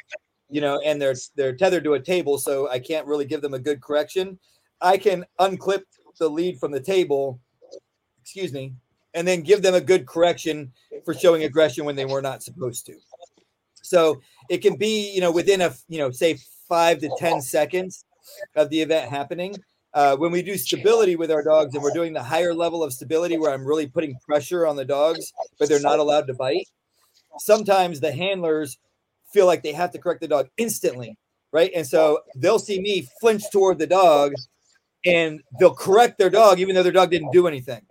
you know, and they're they're tethered to a table, so I can't really give them a good correction. I can unclip the lead from the table, excuse me, and then give them a good correction for showing aggression when they were not supposed to. So it can be, you know, within a, you know, say five to 10 seconds of the event happening. Uh, when we do stability with our dogs and we're doing the higher level of stability where I'm really putting pressure on the dogs, but they're not allowed to bite, sometimes the handlers feel like they have to correct the dog instantly, right? And so they'll see me flinch toward the dog and they'll correct their dog even though their dog didn't do anything,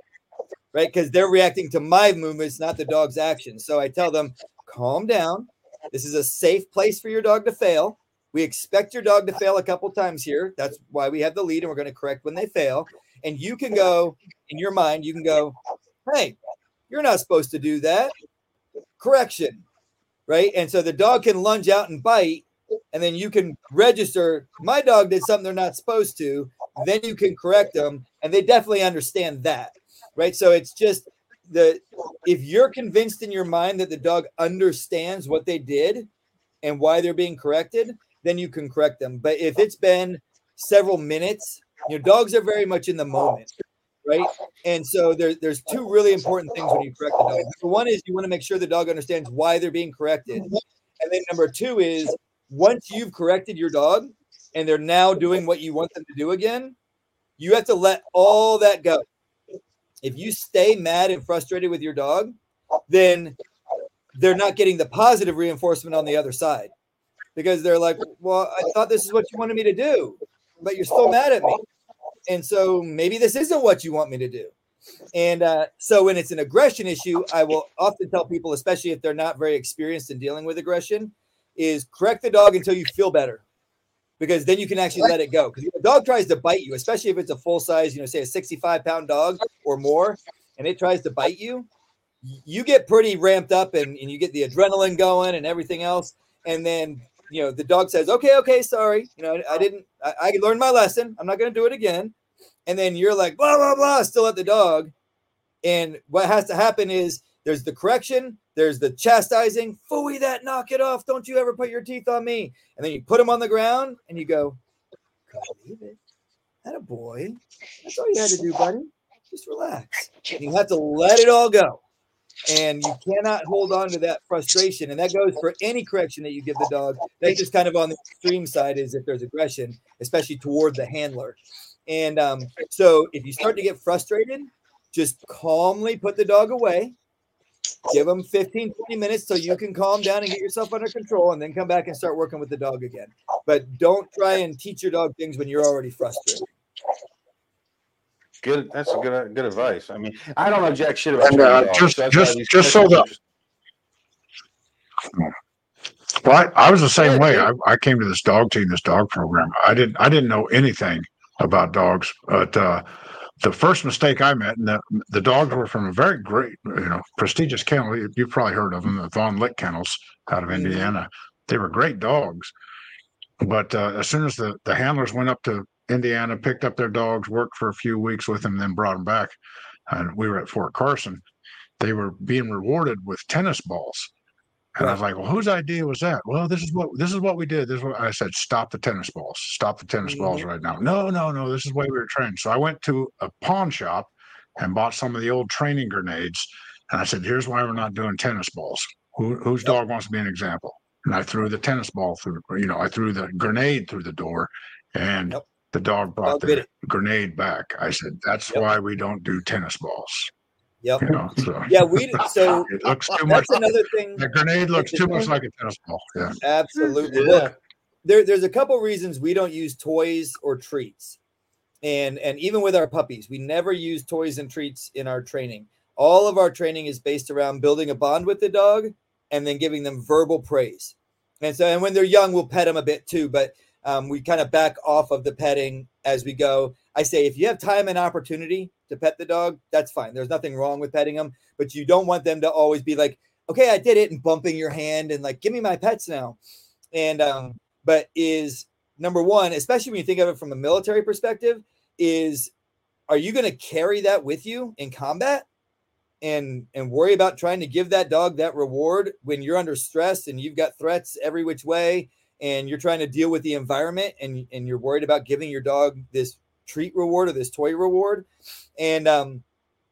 right? Because they're reacting to my movements, not the dog's actions. So I tell them, calm down. This is a safe place for your dog to fail. We expect your dog to fail a couple times here. That's why we have the lead, and we're going to correct when they fail. And you can go in your mind, you can go, hey, you're not supposed to do that. Correction, right? And so the dog can lunge out and bite, and then you can register, my dog did something they're not supposed to. Then you can correct them, and they definitely understand that, right? So it's just the if you're convinced in your mind that the dog understands what they did and why they're being corrected, then you can correct them. But if it's been several minutes, your dogs are very much in the moment, right? And so there, there's two really important things when you correct the dog. Number one is you want to make sure the dog understands why they're being corrected. And then number two is once you've corrected your dog and they're now doing what you want them to do again, you have to let all that go. If you stay mad and frustrated with your dog, then they're not getting the positive reinforcement on the other side because they're like, well, I thought this is what you wanted me to do, but you're still mad at me. And so maybe this isn't what you want me to do. And uh, so when it's an aggression issue, I will often tell people, especially if they're not very experienced in dealing with aggression, is correct the dog until you feel better. Because then you can actually let it go. Because if a dog tries to bite you, especially if it's a full size, you know, say a 65 pound dog or more, and it tries to bite you, you get pretty ramped up and, and you get the adrenaline going and everything else. And then you know the dog says okay okay sorry you know i, I didn't I, I learned my lesson i'm not going to do it again and then you're like blah blah blah still at the dog and what has to happen is there's the correction there's the chastising fooey that knock it off. Don't you ever put your teeth on me. And then you put them on the ground and you go God, David, that a boy? That's all you had to do buddy. Just relax. And you have to let it all go. And you cannot hold on to that frustration. And that goes for any correction that you give the dog. That's just kind of on the extreme side is if there's aggression especially toward the handler. And um, so if you start to get frustrated, just calmly put the dog away. Give them 15, 20 minutes so you can calm down and get yourself under control and then come back and start working with the dog again. But don't try and teach your dog things when you're already frustrated. Good. That's a good good advice. I mean, I don't know jack shit about And, uh, training dogs, just- so just- just so questions that- Well, I, I was the same way. I, I came to this dog team, this dog program. I didn't I didn't know anything about dogs, but uh, the first mistake I met, and the, the dogs were from a very great, you know, prestigious kennel. You, you've probably heard of them, the Vohne Liche kennels out of. Indiana. They were great dogs, but uh, as soon as the the handlers went up to Indiana, picked up their dogs, worked for a few weeks with them, then brought them back, and we were at Fort Carson. They were being rewarded with tennis balls. And I was like, "Well, whose idea was that?" Well, this is what this is what we did. This is what I said. Stop the tennis balls. Stop the tennis balls right now. No, no, no. This is the way we were trained. So I went to a pawn shop and bought some of the old training grenades. And I said, "Here's why we're not doing tennis balls. Who, whose dog wants to be an example?" And I threw the tennis ball through. You know, I threw the grenade through the door, and Yep. the dog brought the grenade back. I said, "That's Yep. why we don't do tennis balls." Yep. You know, so Yeah, we so it looks too much. that's another thing. The grenade looks too much like a tennis ball. Yeah. Absolutely. Yeah. Look, there, there's a couple reasons we don't use toys or treats. And and even with our puppies, we never use toys and treats in our training. All of our training is based around building a bond with the dog and then giving them verbal praise. And so and when they're young, we'll pet them a bit too, but um, we kind of back off of the petting as we go. I say if you have time and opportunity to pet the dog, that's fine. There's nothing wrong with petting them, but you don't want them to always be like, okay, I did it, and bumping your hand and like, give me my pets now. And um, but is number one, especially when you think of it from a military perspective, is are you going to carry that with you in combat and and worry about trying to give that dog that reward when you're under stress and you've got threats every which way and you're trying to deal with the environment and and you're worried about giving your dog this treat reward or this toy reward and um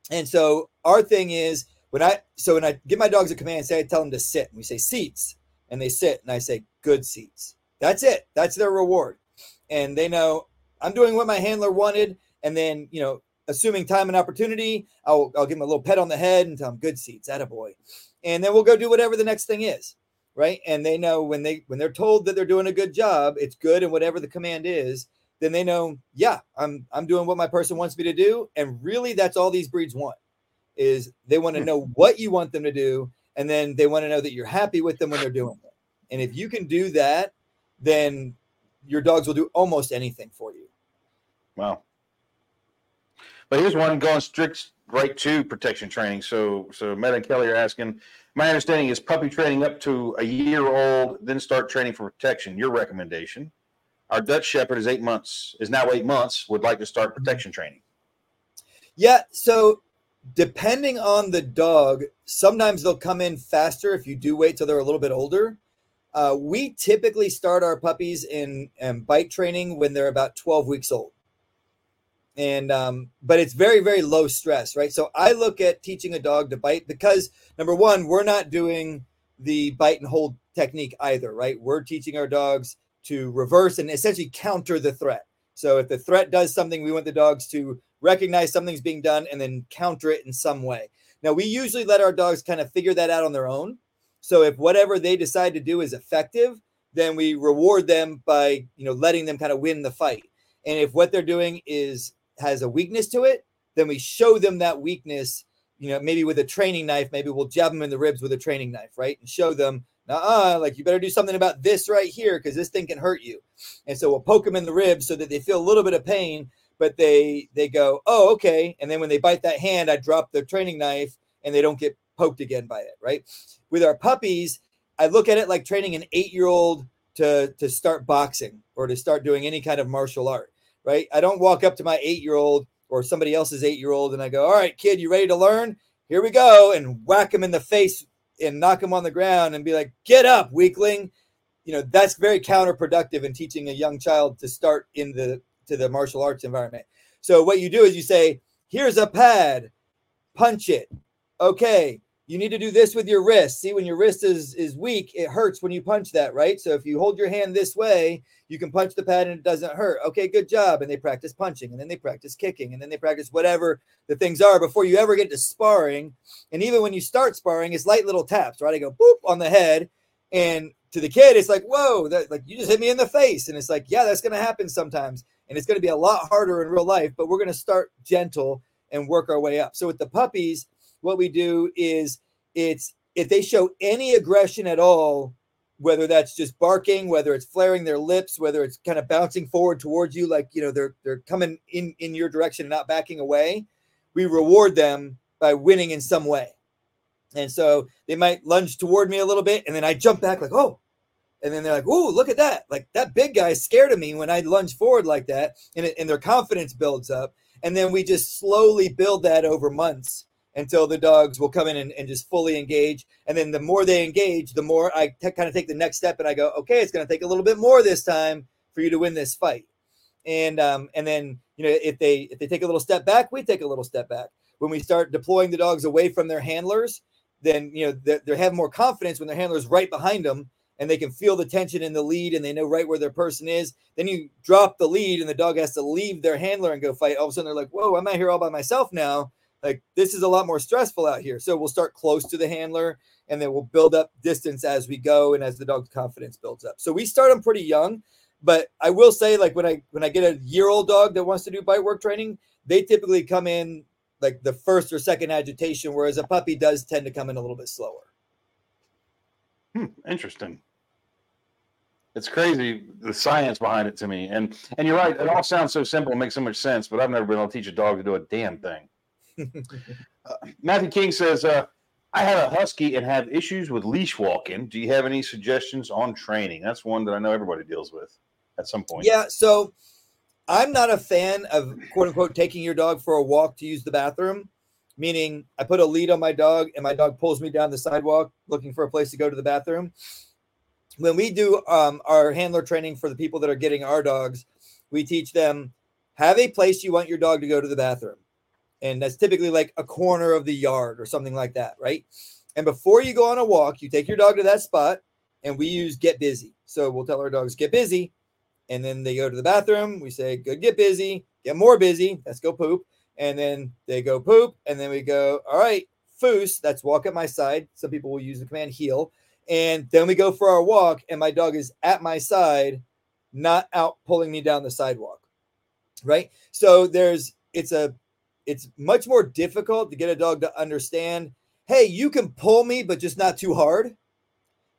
and so our thing is when I so when I give my dogs a command, say I tell them to sit, and we say seats, and they sit, and I say good seats. That's it. That's their reward, and they know I'm doing what my handler wanted. And then you know, assuming time and opportunity, I'll I'll give them a little pet on the head and tell them good seats, boy, and then we'll go do whatever the next thing is, right? And they know when they when they're told that they're doing a good job, it's good, and whatever the command is, then they know, yeah, I'm I'm doing what my person wants me to do, and really that's all these breeds want is they want to hmm. know what you want them to do and then they want to know that you're happy with them when they're doing it and if you can do that then your dogs will do almost anything for you Wow. But here's one going strict right to protection training. So, so Matt and Kelly are asking. My understanding is puppy training up to a year old, then start training for protection. Your recommendation? Our Dutch Shepherd is eight months, is now eight months. Would like to start protection training. yeah so depending on the dog sometimes they'll come in faster if you do wait till they're a little bit older uh, we typically start our puppies in, in bite training when they're about 12 weeks old and um, but it's very very low stress right so i look at teaching a dog to bite because number one we're not doing the bite and hold technique either right we're teaching our dogs to reverse and essentially counter the threat. So if the threat does something we want the dogs to recognize something's being done and then counter it in some way. Now we usually let our dogs kind of figure that out on their own. So if whatever they decide to do is effective then we reward them by you know letting them kind of win the fight. And if what they're doing is has a weakness to it, then we show them that weakness, you know, maybe with a training knife, maybe we'll jab them in the ribs with a training knife, right? And show them, uh, like you better do something about this right here because this thing can hurt you. And so we'll poke them in the ribs so that they feel a little bit of pain, but they they go, oh, okay. And then when they bite that hand, I drop the training knife and they don't get poked again by it, right? With our puppies, I look at it like training an eight-year-old to to start boxing or to start doing any kind of martial art right? I don't walk up to my eight year old or somebody else's eight year old and I go, All right, kid, you ready to learn? Here we go. And whack him in the face and knock him on the ground and be like, Get up, weakling. You know, that's very counterproductive in teaching a young child to start in the to the martial arts environment. So what you do is you say, Here's a pad, punch it. Okay. You need to do this with your wrist. See, when your wrist is is weak, it hurts when you punch that, right? So if you hold your hand this way, you can punch the pad and it doesn't hurt. Okay, good job. And they practice punching, and then they practice kicking, and then they practice whatever the things are before you ever get to sparring. And even when you start sparring, it's light little taps, right? I go boop on the head, and to the kid, it's like, whoa, that like you just hit me in the face. And it's like, yeah, that's gonna happen sometimes. And it's gonna be a lot harder in real life, but we're gonna start gentle and work our way up. So with the puppies, what we do is it's if they show any aggression at all, whether that's just barking, whether it's flaring their lips, whether it's kind of bouncing forward towards you, like you know they're they're coming in in your direction and not backing away, we reward them by winning in some way. And so they might lunge toward me a little bit, and then I jump back like, oh, and then they're like, "Oh, look at that! Like that big guy is scared of me when I lunge forward like that," and, it, and their confidence builds up. And then we just slowly build that over months until the dogs will come in and, and just fully engage. And then the more they engage, the more I t- kind of take the next step and I go, okay, it's going to take a little bit more this time for you to win this fight. And um, and then you know if they if they take a little step back, we take a little step back. When we start deploying the dogs away from their handlers, then you know they, they have more confidence when their handler's right behind them and they can feel the tension in the lead and they know right where their person is. Then you drop the lead and the dog has to leave their handler and go fight. All of a sudden they're like, whoa, I'm out here all by myself now like this is a lot more stressful out here. So we'll start close to the handler and then we'll build up distance as we go and as the dog's confidence builds up. So we start them pretty young, but I will say like when I when I get a year old dog that wants to do bite work training, they typically come in like the first or second agitation, whereas a puppy does tend to come in a little bit slower. Hmm, interesting. It's crazy the science behind it to me, and and you're right. It all sounds so simple, makes so much sense. But I've never been able to teach a dog to do a damn thing uh, Matthew King says, uh, I have a husky and have issues with leash walking. Do you have any suggestions on training? That's one that I know everybody deals with at some point. Yeah. So I'm not a fan of quote unquote taking your dog for a walk to use the bathroom, meaning I put a lead on my dog and my dog pulls me down the sidewalk looking for a place to go to the bathroom. When we do um, our handler training for the people that are getting our dogs, we teach them have a place you want your dog to go to the bathroom and that's typically like a corner of the yard or something like that, right? And before you go on a walk, you take your dog to that spot, and we use get busy. So we'll tell our dogs get busy, and then they go to the bathroom. We say good, get busy, get more busy. Let's go poop, and then they go poop, and then we go all right, foos. That's walk at my side. Some people will use the command heel, and then we go for our walk, and my dog is at my side, not out pulling me down the sidewalk, right? So there's it's a it's much more difficult to get a dog to understand hey you can pull me but just not too hard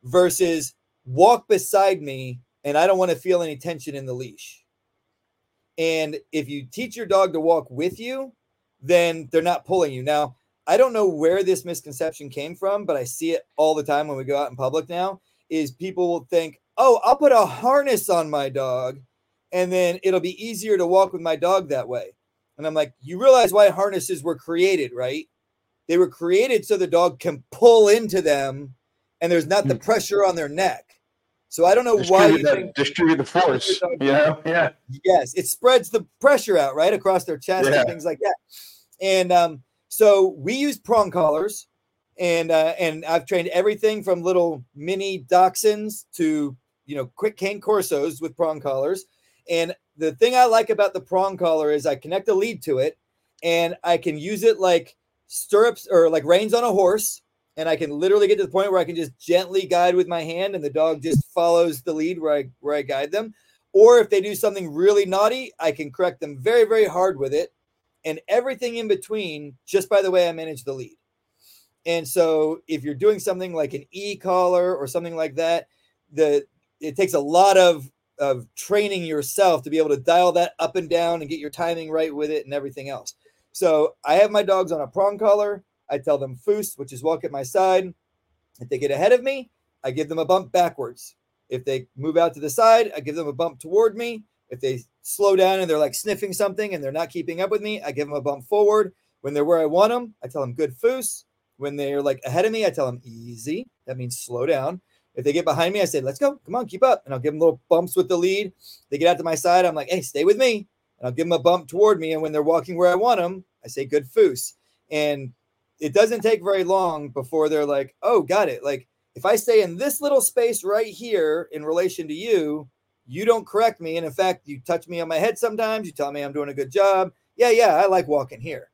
versus walk beside me and i don't want to feel any tension in the leash. And if you teach your dog to walk with you then they're not pulling you. Now i don't know where this misconception came from but i see it all the time when we go out in public now is people will think oh i'll put a harness on my dog and then it'll be easier to walk with my dog that way and I'm like, you realize why harnesses were created, right? They were created so the dog can pull into them and there's not the hmm. pressure on their neck. So I don't know why you distribute the force. Yeah, yeah. Yes, it spreads the pressure out right across their chest yeah. and things like that. And um, so we use prong collars, and uh, and I've trained everything from little mini dachshunds to you know quick cane corsos with prong collars. And the thing I like about the prong collar is I connect a lead to it and I can use it like stirrups or like reins on a horse. And I can literally get to the point where I can just gently guide with my hand and the dog just follows the lead where I where I guide them. Or if they do something really naughty, I can correct them very, very hard with it. And everything in between, just by the way I manage the lead. And so if you're doing something like an e-collar or something like that, the it takes a lot of of training yourself to be able to dial that up and down and get your timing right with it and everything else. So I have my dogs on a prong collar. I tell them foos, which is walk at my side. If they get ahead of me, I give them a bump backwards. If they move out to the side, I give them a bump toward me. If they slow down and they're like sniffing something and they're not keeping up with me, I give them a bump forward. When they're where I want them, I tell them good foos. When they're like ahead of me, I tell them easy. That means slow down. If they get behind me, I say, let's go. Come on, keep up. And I'll give them little bumps with the lead. They get out to my side. I'm like, hey, stay with me. And I'll give them a bump toward me. And when they're walking where I want them, I say, good foos. And it doesn't take very long before they're like, oh, got it. Like if I stay in this little space right here in relation to you, you don't correct me. And in fact, you touch me on my head sometimes. You tell me I'm doing a good job. Yeah, yeah, I like walking here.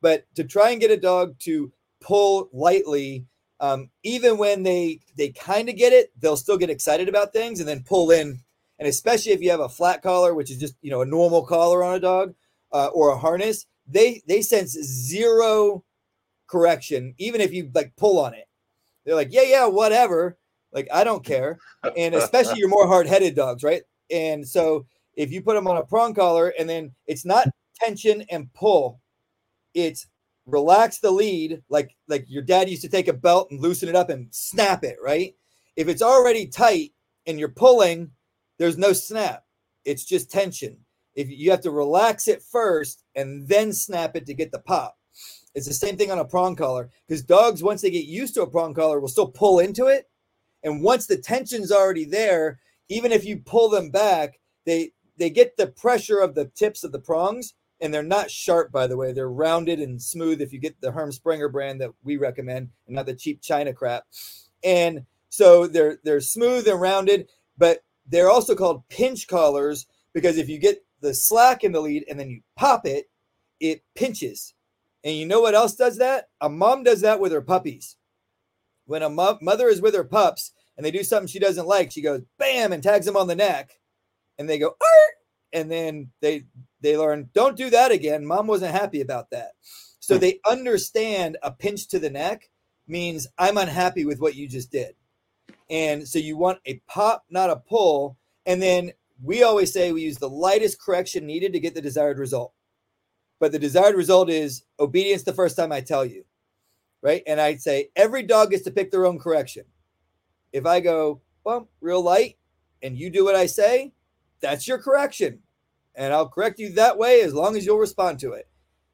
But to try and get a dog to pull lightly, um, even when they they kind of get it, they'll still get excited about things and then pull in. And especially if you have a flat collar, which is just you know a normal collar on a dog uh, or a harness, they they sense zero correction, even if you like pull on it. They're like, yeah, yeah, whatever. Like I don't care. And especially your more hard-headed dogs, right? And so if you put them on a prong collar and then it's not tension and pull, it's relax the lead like like your dad used to take a belt and loosen it up and snap it, right? If it's already tight and you're pulling, there's no snap. It's just tension. If you have to relax it first and then snap it to get the pop. It's the same thing on a prong collar because dogs, once they get used to a prong collar, will still pull into it. And once the tension's already there, even if you pull them back, they they get the pressure of the tips of the prongs, and they're not sharp, by the way. They're rounded and smooth if you get the Herm Sprenger brand that we recommend, and not the cheap China crap. And so they're they're smooth and rounded, but they're also called pinch collars because if you get the slack in the lead and then you pop it, it pinches and you know what else does that? A mom does that with her puppies. When a mo- mother is with her pups and they do something she doesn't like, she goes bam and tags them on the neck, and they go Art! And then they they learn don't do that again. Mom wasn't happy about that, so hmm. they understand a pinch to the neck means I'm unhappy with what you just did, and so you want a pop, not a pull, and then we always say we use the lightest correction needed to get the desired result but the desired result is obedience the first time I tell you, right? And I'd say every dog gets to pick their own correction. If I go bump real light and you do what I say, that's your correction. And I'll correct you that way as long as you'll respond to it.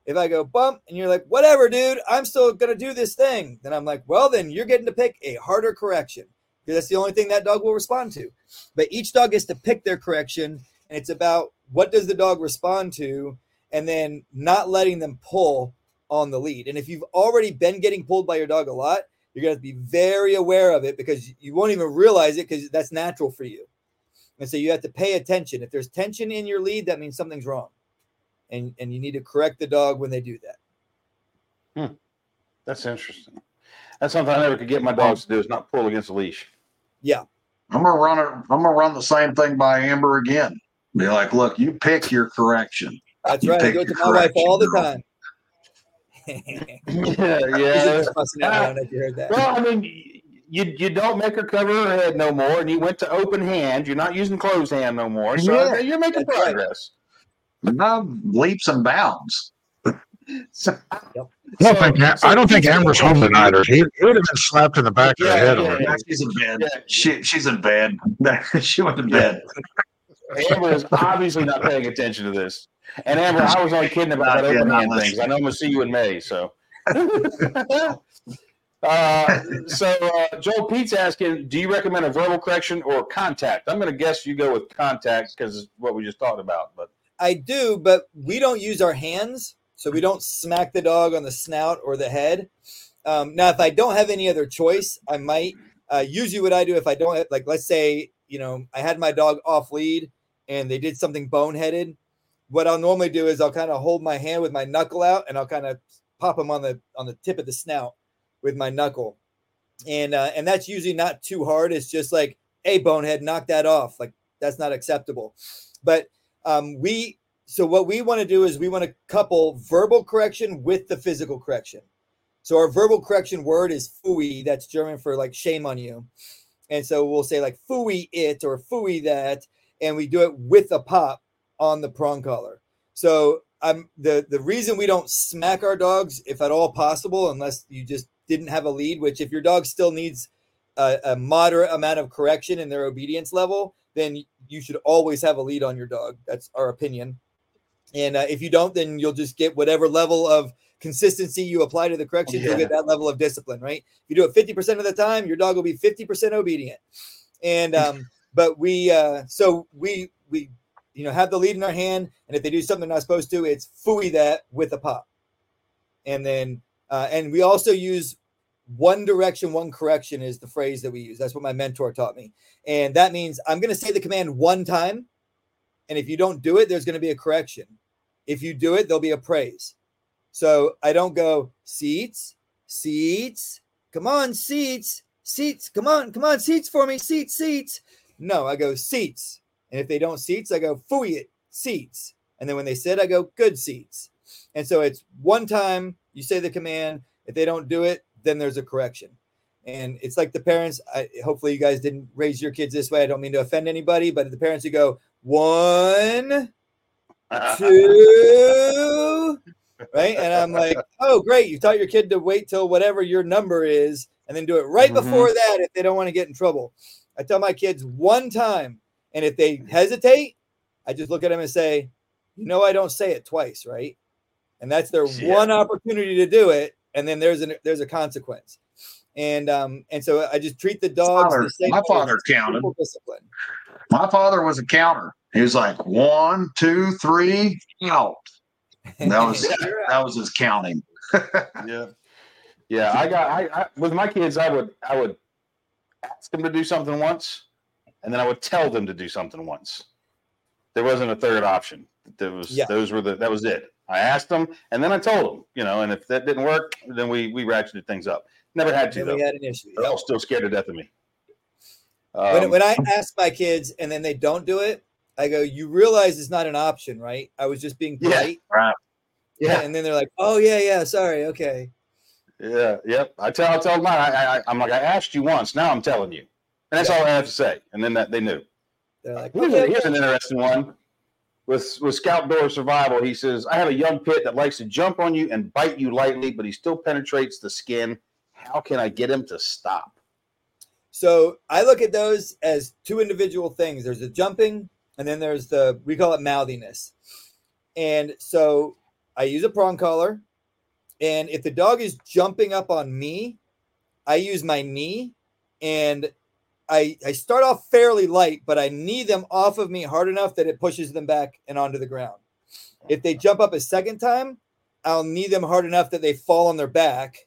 If I go bump and you're like, whatever, dude, I'm still going to do this thing, then I'm like, well, then you're getting to pick a harder correction because that's the only thing that dog will respond to. But each dog gets to pick their correction, and it's about what does the dog respond to and then not letting them pull on the lead. And if you've already been getting pulled by your dog a lot, you're going to be very aware of it because you won't even realize it because that's natural for you. And so you have to pay attention. If there's tension in your lead, that means something's wrong. And, and you need to correct the dog when they do that. Hmm. That's interesting. That's something I never could get my dogs to do is not pull against a leash. Yeah. I'm gonna run it. I'm gonna run the same thing by Amber again. Be like, look, you pick your correction. That's right. I go to my wife all the time. yeah, yeah. Well, I mean, you you don't make her cover her head no more, and you went to open hand. You're not using closed hand no more, so yeah. you're making That's progress. Right. leaps and bounds. so, yep. I don't think I don't think Amber's home tonight, or he, he would have been slapped in the back yeah, of the head. Yeah, yeah, she's in bed. Yeah. She, she's in bed. she went to bed. Amber is obviously not paying attention to this. And Amber, I was only kidding about that open hand things. I know I'm gonna see you in May, so. uh, so uh, Joel Pete's asking, do you recommend a verbal correction or contact? I'm gonna guess you go with contact because it's what we just talked about, but I do, but we don't use our hands, so we don't smack the dog on the snout or the head. Um, now, if I don't have any other choice, I might. Uh, usually, what I do if I don't like, let's say, you know, I had my dog off lead and they did something boneheaded, what I'll normally do is I'll kind of hold my hand with my knuckle out and I'll kind of pop them on the on the tip of the snout with my knuckle, and uh, and that's usually not too hard. It's just like, hey, bonehead, knock that off. Like that's not acceptable. But um, we so what we want to do is we want to couple verbal correction with the physical correction. So our verbal correction word is "fui." That's German for like shame on you. And so we'll say like "fui it" or "fui that," and we do it with a pop on the prong collar. So I'm the the reason we don't smack our dogs, if at all possible, unless you just didn't have a lead. Which if your dog still needs a, a moderate amount of correction in their obedience level, then you should always have a lead on your dog. That's our opinion. And uh, if you don't, then you'll just get whatever level of consistency you apply to the correction. Yeah. You'll get that level of discipline, right? If you do it fifty percent of the time, your dog will be fifty percent obedient. And um, but we uh, so we we you know, have the lead in our hand, and if they do something they're not supposed to, it's fooey that with a pop. And then Uh, and we also use one direction, one correction is the phrase that we use. That's what my mentor taught me. And that means I'm going to say the command one time. And if you don't do it, there's going to be a correction. If you do it, there'll be a praise. So I don't go seats, seats, come on, seats, seats, come on, come on, seats for me, seats, seats. No, I go seats. And if they don't seats, I go fooey it, seats. And then when they sit, I go good seats. And so it's one time you say the command. If they don't do it, then there's a correction. And it's like the parents. I, hopefully, you guys didn't raise your kids this way. I don't mean to offend anybody, but the parents who go one, two, right? And I'm like, oh, great. You taught your kid to wait till whatever your number is and then do it right Mhm. before that if they don't want to get in trouble. I tell my kids one time. And if they hesitate, I just look at them and say, you know, I don't say it twice, right? And that's their Yeah. one opportunity to do it. And then there's an there's a consequence. And um, and so I just treat the dogs Father- the same my father counted. Discipline. My father was a counter. He was like one, two, three, out. And that was that was his counting. yeah yeah i got I, I with my kids i would i would ask them to do something once and then i would tell them to do something once there wasn't a third option there was Yeah. those were the that was it i asked them and then i told them you know and if that didn't work then we we ratcheted things up never had to Then though we had an issue. they're Yep. all still scared to death of me when, Um, when I ask my kids and then they don't do it, I go, "You realize it's not an option, right? I was just being Yeah. polite." Right. yeah And then they're like, "Oh yeah, yeah, sorry, okay." Yeah, yep. I tell, I tell mine. I, I, I'm like, I asked you once. Now I'm telling you, and that's all I have to say. And then that they knew. They're like, Here's, "Okay, here's okay." an interesting one. With with Scout Door Survival, he says, I have a young pit that likes to jump on you and bite you lightly, but he still penetrates the skin. How can I get him to stop? So I look at those as two individual things. There's the jumping, and then there's the we call it mouthiness. And so I use a prong collar, and if the dog is jumping up on me, I use my knee, and I I start off fairly light, but I knee them off of me hard enough that it pushes them back and onto the ground. If they jump up a second time, I'll knee them hard enough that they fall on their back.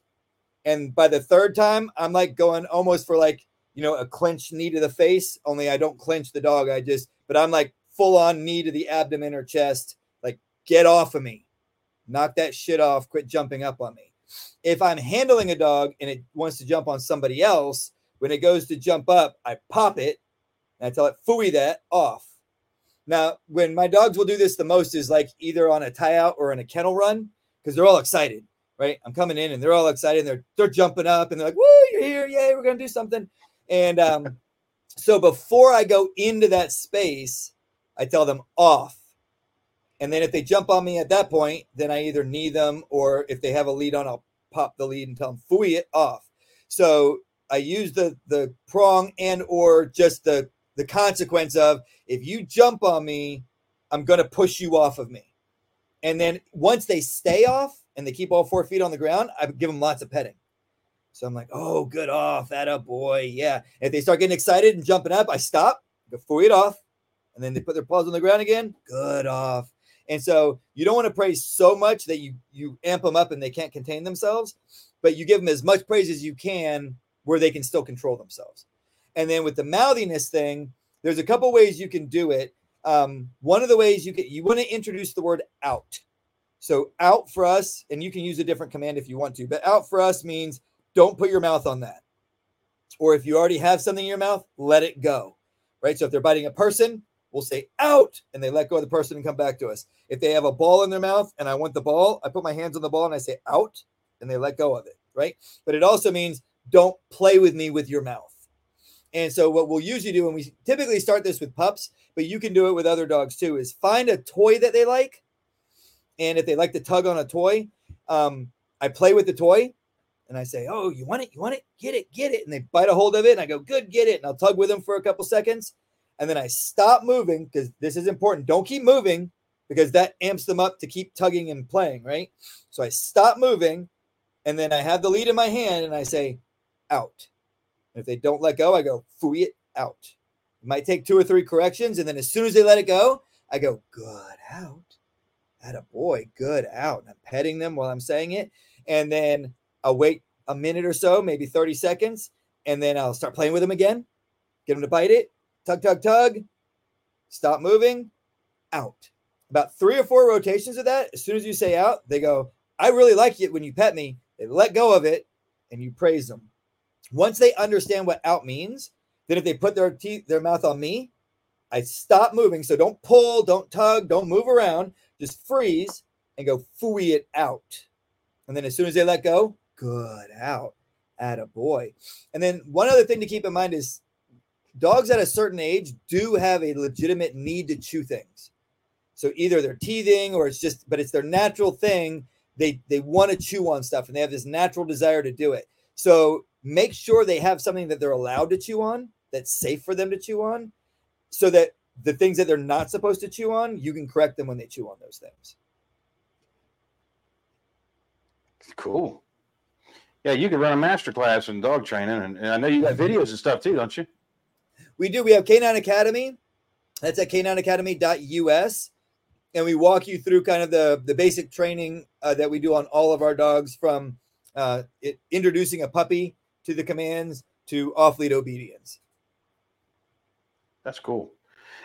And by the third time, I'm like going almost for like you know, a clinch knee to the face, only I don't clinch the dog. I just, but I'm like full on knee to the abdomen or chest, like, get off of me. Knock that shit off. Quit jumping up on me. If I'm handling a dog and it wants to jump on somebody else, when it goes to jump up, I pop it and I tell it, fooey that off. Now, when my dogs will do this the most is like either on a tie out or in a kennel run because they're all excited, right? I'm coming in and they're all excited and they're they're jumping up and they're like, "Woo, you're here! Yay, we're gonna do something!" And um, so before I go into that space, I tell them off. And then if they jump on me at that point, then I either knee them or if they have a lead on, I'll pop the lead and tell them fooey it off. So I use the the prong and or just the the consequence of if you jump on me, I'm gonna push you off of me. And then once they stay off and they keep all four feet on the ground, I give them lots of petting. So I'm like, oh, good off, that up, boy. Yeah. If they start getting excited and jumping up, I stop, go four it off, and then they put their paws on the ground again. Good off. And so you don't want to praise so much that you you amp them up and they can't contain themselves, but you give them as much praise as you can where they can still control themselves. And then with the mouthiness thing, there's a couple ways you can do it. Um, one of the ways you can you want to introduce the word out. So out for us, and you can use a different command if you want to, but out for us means don't put your mouth on that. Or if you already have something in your mouth, let it go. Right. So if they're biting a person, we'll say out and they let go of the person and come back to us. If they have a ball in their mouth and I want the ball, I put my hands on the ball and I say out and they let go of it. Right. But it also means don't play with me with your mouth. And so what we'll usually do, and we typically start this with pups, but you can do it with other dogs too, is find a toy that they like. And if they like to tug on a toy, um, I play with the toy and I say, Oh, you want it? You want it? Get it, get it. And they bite a hold of it. And I go, Good, get it. And I'll tug with them for a couple seconds. And then I stop moving because this is important. Don't keep moving because that amps them up to keep tugging and playing, right? So I stop moving and then I have the lead in my hand and I say, Out. And if they don't let go, I go, Fooey it out. It might take two or three corrections. And then as soon as they let it go, I go, Good out. At a boy, good out. And I'm petting them while I'm saying it. And then I'll wait a minute or so, maybe 30 seconds, and then I'll start playing with them again, get them to bite it, tug, tug, tug, stop moving, out. About three or four rotations of that, as soon as you say out, they go, I really like it when you pet me. They let go of it and you praise them. Once they understand what out means, then if they put their teeth, their mouth on me, I stop moving. So don't pull, don't tug, don't move around. Just freeze and go fooey it out. And then as soon as they let go, good out. At a boy. And then one other thing to keep in mind is dogs at a certain age do have a legitimate need to chew things. So either they're teething or it's just, but it's their natural thing. They they want to chew on stuff and they have this natural desire to do it. So make sure they have something that they're allowed to chew on that's safe for them to chew on so that the things that they're not supposed to chew on, you can correct them when they chew on those things. Cool. Yeah, you could run a master class in dog training, and, and I know you got videos and stuff too, don't you? We do. We have K9 Academy. That's at k9academy.us. And we walk you through kind of the, the basic training uh, that we do on all of our dogs from uh, it, introducing a puppy to the commands to off lead obedience. That's cool.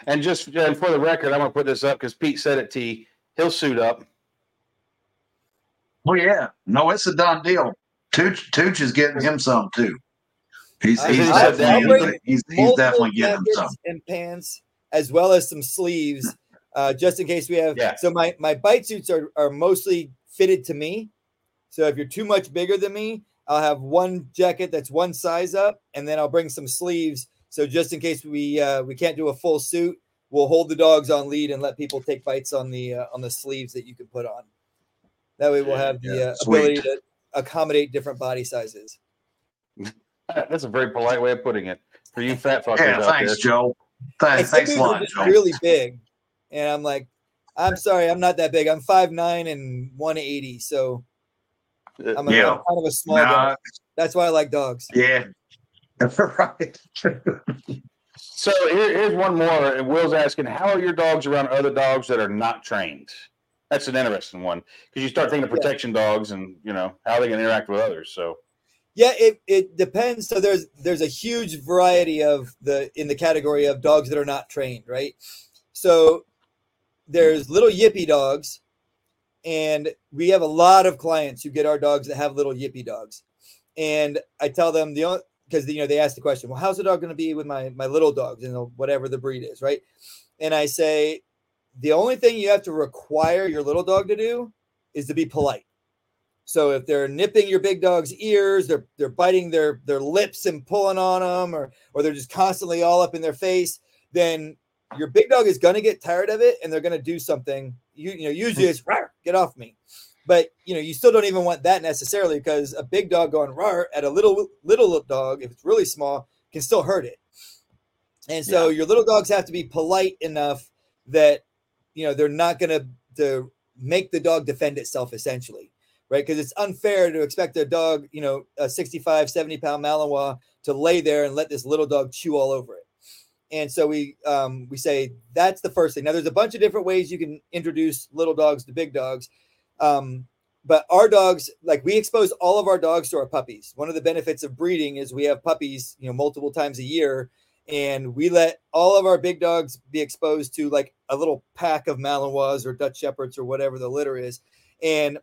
And just and for the record, I'm gonna put this up because Pete said it. T. He'll suit up. Oh yeah, no, it's a done deal. Tooch, Tooch is getting him some too. He's he's I'll- I'll definitely he's, he's definitely getting him some. and pants, as well as some sleeves, uh, just in case we have. Yeah. So my my bite suits are are mostly fitted to me. So if you're too much bigger than me, I'll have one jacket that's one size up, and then I'll bring some sleeves. So just in case we uh, we can't do a full suit, we'll hold the dogs on lead and let people take bites on the uh, on the sleeves that you can put on. That way, we'll have the uh, ability to accommodate different body sizes. That's a very polite way of putting it for you fat fuckers Yeah, out thanks, there. Joe. Like, Thanks, some thanks a dudes are lot, just Joe. really big, and I'm like, I'm sorry, I'm not that big. I'm five nine and 180, so Uh, I'm, a, Yeah. I'm kind of a small Nah, guy. That's why I like dogs. yeah, right. So here, here's one more. And Will's asking, how are your dogs around other dogs that are not trained? That's an interesting one because you start thinking of Yeah. protection dogs and you know how they can interact with others. So Yeah, it, it depends. So there's there's a huge variety of the in the category of dogs that are not trained, right? So there's little yippy dogs, and we have a lot of clients who get our dogs that have little yippy dogs, and I tell them the only because you know they ask the question, well, how's the dog going to be with my my little dogs, know, whatever the breed is, right? And I say the only thing you have to require your little dog to do is to be polite. So if they're nipping your big dog's ears, they're they're biting their their lips and pulling on them, or or they're just constantly all up in their face, then your big dog is going to get tired of it and they're going to do something. You you know usually it's "Rawr, get off me, but you know you still don't even want that necessarily because a big dog going rar at a little little dog if it's really small can still hurt it. And so your little dogs have to be polite enough that you know they're not going to to make the dog defend itself essentially right? Because it's unfair to expect a dog, you know, a 65, 70 pound Malinois to lay there and let this little dog chew all over it. And so we um, we say that's the first thing. Now there's a bunch of different ways you can introduce little dogs to big dogs. Um, but our dogs, like we expose all of our dogs to our puppies. One of the benefits of breeding is we have puppies, you know, multiple times a year, and we let all of our big dogs be exposed to like a little pack of Malinois or Dutch Shepherds or whatever the litter is. And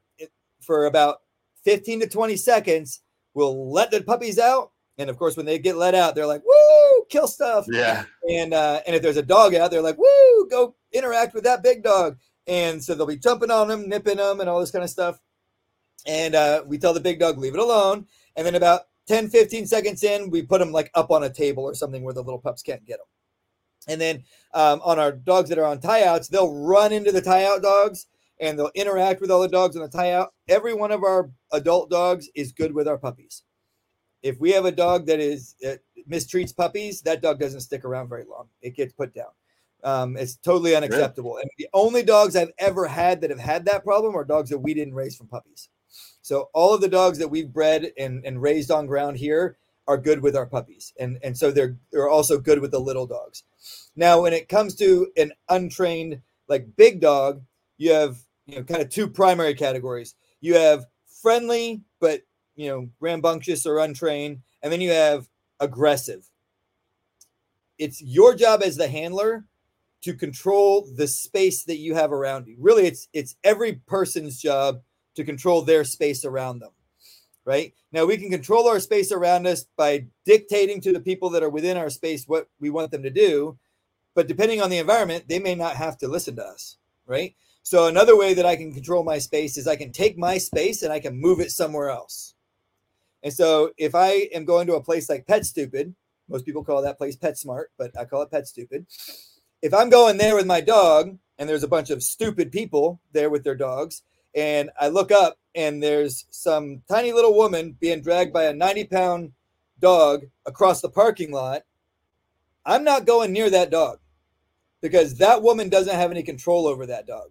for about 15 to 20 seconds, we'll let the puppies out. And of course, when they get let out, they're like, woo, kill stuff. yeah, And uh, and if there's a dog out, they're like, woo, go interact with that big dog. And so they'll be jumping on them, nipping them, and all this kind of stuff. And uh, we tell the big dog, leave it alone. And then about 10, 15 seconds in, we put them like up on a table or something where the little pups can't get them. And then um, on our dogs that are on tie outs, they'll run into the tie out dogs and they'll interact with all the dogs on the tie out. Every one of our adult dogs is good with our puppies. If we have a dog that is uh, mistreats puppies, that dog doesn't stick around very long. It gets put down. Um, it's totally unacceptable. And the only dogs I've ever had that have had that problem are dogs that we didn't raise from puppies. So all of the dogs that we've bred and, and raised on ground here are good with our puppies. And, and so they're they're also good with the little dogs. Now, when it comes to an untrained, like big dog, you have you know kind of two primary categories. You have friendly but you know, rambunctious or untrained, and then you have aggressive. It's your job as the handler to control the space that you have around you. Really, it's it's every person's job to control their space around them. Right? Now we can control our space around us by dictating to the people that are within our space what we want them to do, but depending on the environment, they may not have to listen to us, right? So another way that I can control my space is I can take my space and I can move it somewhere else. And so if I am going to a place like Pet Stupid, most people call that place Pet Smart, but I call it Pet Stupid. If I'm going there with my dog and there's a bunch of stupid people there with their dogs, and I look up and there's some tiny little woman being dragged by a 90 pound dog across the parking lot, I'm not going near that dog because that woman doesn't have any control over that dog.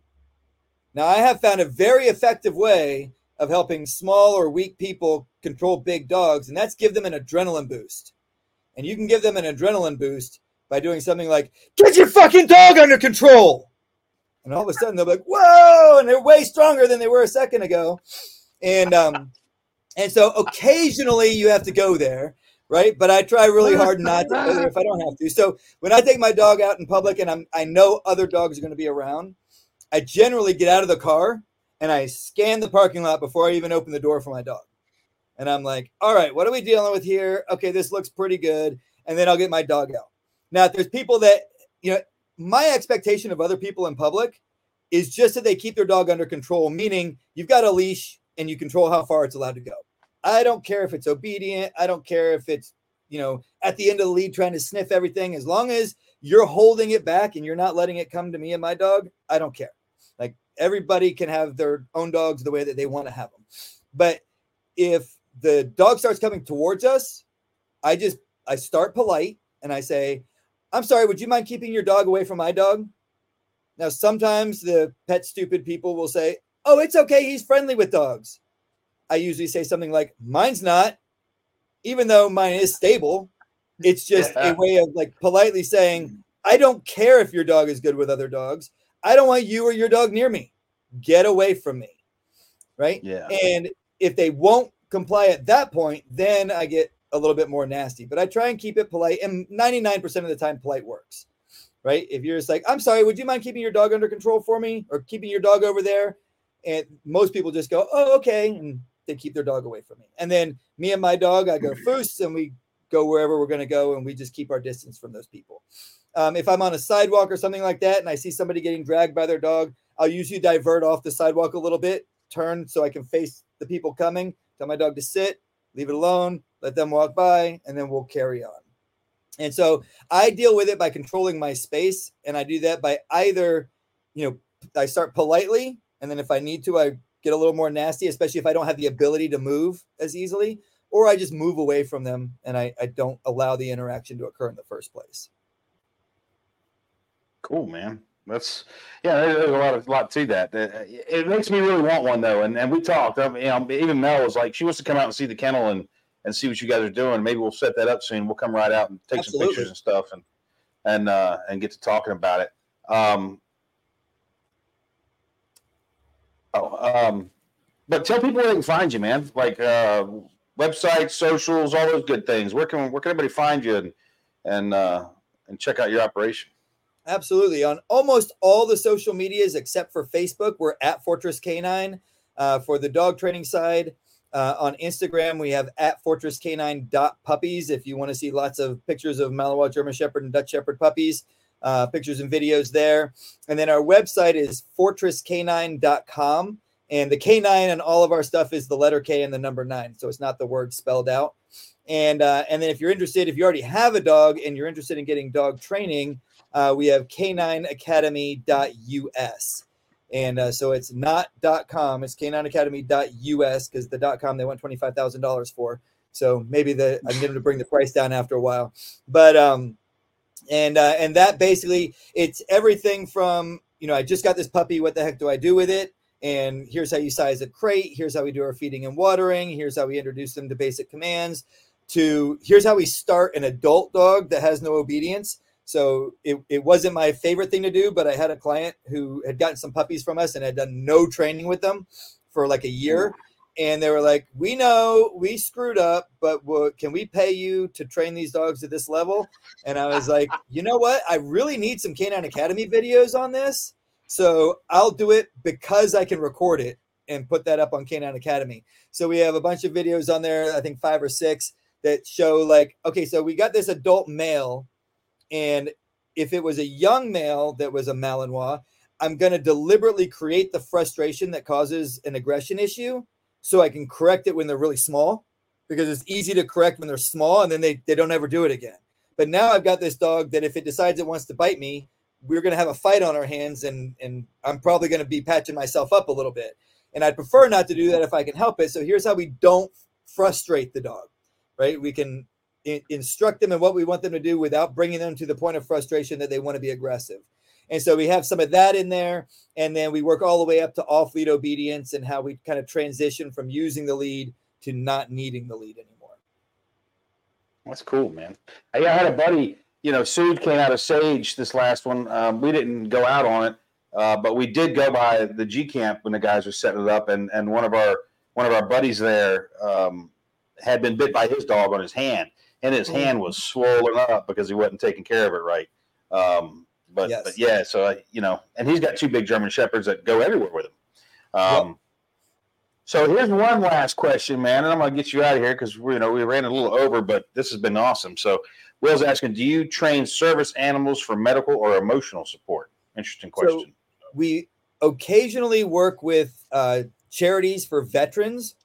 Now, I have found a very effective way of helping small or weak people control big dogs, and that's give them an adrenaline boost. And you can give them an adrenaline boost by doing something like, get your fucking dog under control. And all of a sudden they'll be like, whoa, and they're way stronger than they were a second ago. And um, and so occasionally you have to go there, right? But I try really hard not to go there if I don't have to. So when I take my dog out in public and I'm I know other dogs are to be around, I generally get out of the car and I scan the parking lot before I even open the door for my dog. And I'm like, all right, what are we dealing with here? Okay, this looks pretty good. And then I'll get my dog out. Now, if there's people that, you know, my expectation of other people in public is just that they keep their dog under control, meaning you've got a leash and you control how far it's allowed to go. I don't care if it's obedient. I don't care if it's, you know, at the end of the lead trying to sniff everything. As long as you're holding it back and you're not letting it come to me and my dog, I don't care. Everybody can have their own dogs the way that they want to have them. But if the dog starts coming towards us, I just I start polite and I say, "I'm sorry, would you mind keeping your dog away from my dog?" Now, sometimes the pet stupid people will say, "Oh, it's okay, he's friendly with dogs." I usually say something like, "Mine's not." Even though mine is stable, it's just a way of like politely saying, "I don't care if your dog is good with other dogs. I don't want you or your dog near me. Get away from me." Right? Yeah. And if they won't comply at that point, then I get a little bit more nasty. But I try and keep it polite, and 99% of the time, polite works. Right? If you're just like, I'm sorry, would you mind keeping your dog under control for me, or keeping your dog over there? And most people just go, oh, okay, and they keep their dog away from me. And then me and my dog, I go first, and we go wherever we're going to go, and we just keep our distance from those people. Um, if I'm on a sidewalk or something like that, and I see somebody getting dragged by their dog, I'll usually divert off the sidewalk a little bit, turn so I can face the people coming, tell my dog to sit, leave it alone, let them walk by, and then we'll carry on. And so I deal with it by controlling my space. And I do that by either, you know, I start politely. And then if I need to, I get a little more nasty, especially if I don't have the ability to move as easily, or I just move away from them and I, I don't allow the interaction to occur in the first place. Cool, man. That's yeah. There's a lot of lot to that. It makes me really want one though. And and we talked. I mean, you know, even Mel was like, she wants to come out and see the kennel and and see what you guys are doing. Maybe we'll set that up soon. We'll come right out and take Absolutely. some pictures and stuff and and uh and get to talking about it. Um. Oh, um, but tell people where they can find you, man. Like uh, websites, socials, all those good things. Where can where can everybody find you and and uh, and check out your operation? Absolutely. On almost all the social medias except for Facebook, we're at Fortress K9. Uh, for the dog training side, uh, on Instagram, we have at Fortress K9 puppies. If you want to see lots of pictures of Malinois German Shepherd and Dutch Shepherd puppies, uh, pictures and videos there. And then our website is fortressk9.com. And the K9 and all of our stuff is the letter K and the number nine. So it's not the word spelled out. And uh, and then if you're interested, if you already have a dog and you're interested in getting dog training, uh, we have k9academy.us. And uh, so it's not .com, it's k9academy.us because the .com they want $25,000 for. So maybe the I'm them to bring the price down after a while. But um and uh, and that basically it's everything from, you know, I just got this puppy, what the heck do I do with it? And here's how you size a crate, here's how we do our feeding and watering, here's how we introduce them to basic commands to here's how we start an adult dog that has no obedience so it, it wasn't my favorite thing to do, but I had a client who had gotten some puppies from us and had done no training with them for like a year. Mm-hmm. and they were like, "We know we screwed up, but we'll, can we pay you to train these dogs at this level?" And I was like, "You know what? I really need some K9 Academy videos on this, so I'll do it because I can record it and put that up on K9 Academy." So we have a bunch of videos on there, I think five or six, that show like, okay, so we got this adult male, and if it was a young male that was a Malinois, I'm going to deliberately create the frustration that causes an aggression issue so I can correct it when they're really small because it's easy to correct when they're small and then they, they don't ever do it again. But now I've got this dog that if it decides it wants to bite me, we're going to have a fight on our hands and, and I'm probably going to be patching myself up a little bit. And I'd prefer not to do that if I can help it. So here's how we don't frustrate the dog, right? We can in- instruct them in what we want them to do without bringing them to the point of frustration that they want to be aggressive. And so we have some of that in there. And then we work all the way up to off lead obedience and how we kind of transition from using the lead to not needing the lead anymore. That's cool, man. I, had a buddy, you know, Sood came out of Sage this last one. Um, we didn't go out on it, uh, but we did go by the G camp when the guys were setting it up, and and one of our one of our buddies there um, had been bit by his dog on his hand, and his hand was swollen up because he wasn't taking care of it right. Um, but Yes. but yeah, so I, you know, and he's got two big German shepherds that go everywhere with him. Um, So here's one last question, man, and I'm gonna get you out of here because we you know we ran a little over, but this has been awesome. So Will's asking, do you train service animals for medical or emotional support? Interesting So- question. we occasionally work with uh, charities for veterans,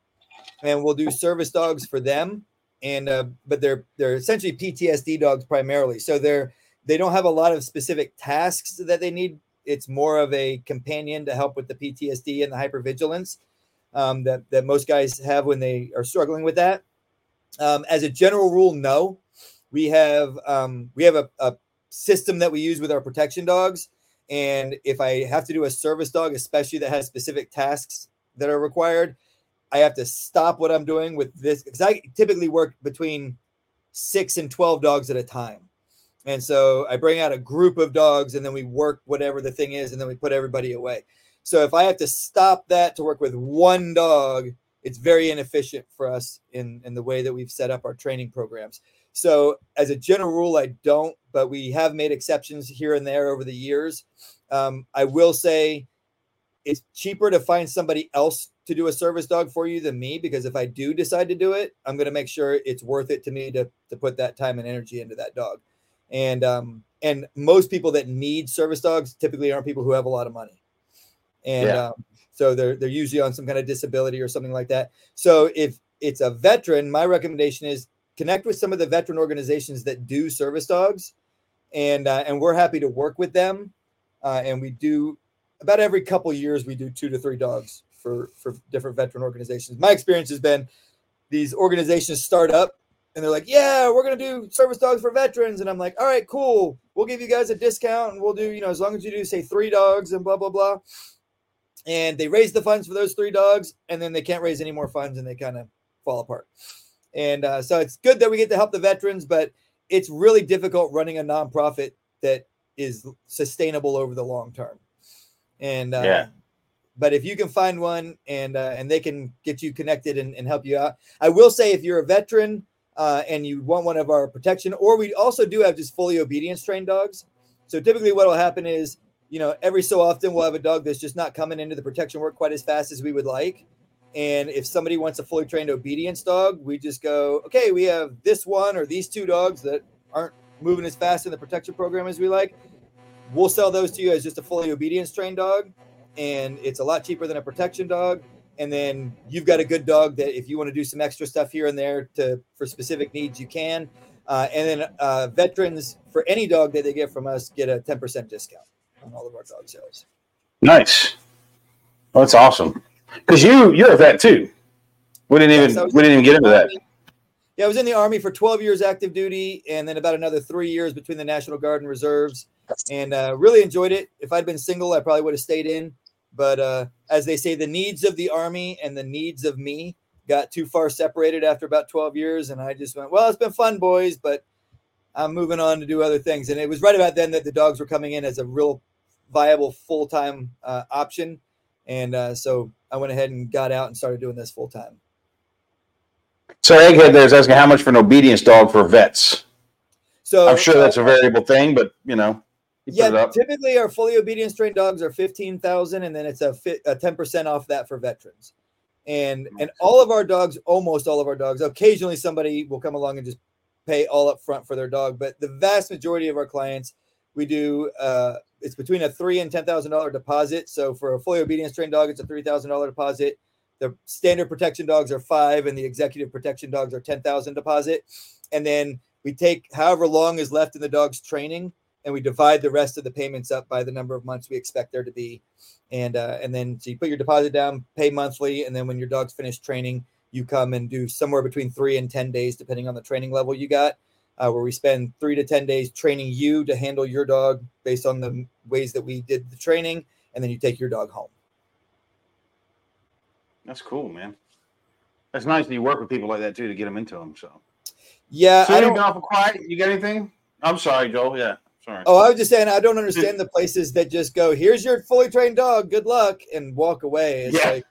and we'll do service dogs for them. And uh, but they're they're essentially PTSD dogs primarily. So they're they don't have a lot of specific tasks that they need. It's more of a companion to help with the PTSD and the hypervigilance um, that that most guys have when they are struggling with that. Um, as a general rule, no. We have um, we have a, a system that we use with our protection dogs and if I have to do a service dog, especially that has specific tasks that are required, I have to stop what I'm doing with this because I typically work between six and 12 dogs at a time. And so I bring out a group of dogs and then we work whatever the thing is and then we put everybody away. So if I have to stop that to work with one dog, it's very inefficient for us in, in the way that we've set up our training programs. So, as a general rule, I don't, but we have made exceptions here and there over the years. Um, I will say it's cheaper to find somebody else to do a service dog for you than me because if I do decide to do it, I'm going to make sure it's worth it to me to, to put that time and energy into that dog. And um, and most people that need service dogs typically aren't people who have a lot of money, and Yeah. um, so they're they're usually on some kind of disability or something like that. So if it's a veteran, my recommendation is connect with some of the veteran organizations that do service dogs, and uh, and we're happy to work with them. Uh, and we do about every couple years we do two to three dogs for for different veteran organizations. My experience has been these organizations start up and they're like, "Yeah, we're gonna do service dogs for veterans," and I'm like, "All right, cool. We'll give you guys a discount, and we'll do you know as long as you do say three dogs and blah blah blah." And they raise the funds for those three dogs, and then they can't raise any more funds, and they kind of fall apart. And uh, so it's good that we get to help the veterans, but it's really difficult running a nonprofit that is sustainable over the long term. And uh, Yeah. But if you can find one and uh, and they can get you connected and, and help you out, I will say if you're a veteran uh, and you want one of our protection, or we also do have just fully obedience trained dogs. So typically, what will happen is you know every so often we'll have a dog that's just not coming into the protection work quite as fast as we would like. And if somebody wants a fully trained obedience dog, we just go, okay, we have this one or these two dogs that aren't moving as fast in the protection program as we like. We'll sell those to you as just a fully obedience trained dog, and it's a lot cheaper than a protection dog. And then you've got a good dog that if you want to do some extra stuff here and there to for specific needs, you can. Uh, and then uh, veterans for any dog that they get from us get a ten percent discount on all of our dog sales. Nice. Well, that's awesome. Because you you're a vet too. We didn't even Yes, I we didn't even get into that. Yeah, I was in the army for 12 years active duty, and then about another three years between the National Guard and reserves, and uh, really enjoyed it. If I'd been single, I probably would have stayed in. But uh, as they say, the needs of the army and the needs of me got too far separated after about 12 years, and I just went, "Well, it's been fun, boys, but I'm moving on to do other things." And it was right about then that the dogs were coming in as a real viable full time uh, option. and uh, so I went ahead and got out and started doing this full time. So Egghead there is asking how much for an obedience dog for vets. So I'm sure that's a variable thing, but you know, you yeah. Typically, our fully obedience trained dogs are fifteen thousand, and then it's a ten percent off that for veterans. And and all of our dogs, almost all of our dogs, occasionally somebody will come along and just pay all up front for their dog, but the vast majority of our clients, we do uh, it's between a three and ten thousand dollar deposit. So for a fully obedience trained dog, it's a three thousand dollar deposit. The standard protection dogs are five, and the executive protection dogs are ten thousand deposit. And then we take however long is left in the dog's training, and we divide the rest of the payments up by the number of months we expect there to be. And uh, and then so you put your deposit down, pay monthly, and then when your dog's finished training, you come and do somewhere between three and ten days, depending on the training level you got uh, where we spend three to 10 days training you to handle your dog based on the ways that we did the training. And then you take your dog home. That's cool, man. That's nice that you work with people like that too to get them into them. So, Yeah. so I you don't, awful quiet. You got anything? I'm sorry, Joel. Yeah, sorry. oh, I was just saying, I don't understand the places that just go, here's your fully trained dog. Good luck. And walk away. It's Yeah. like,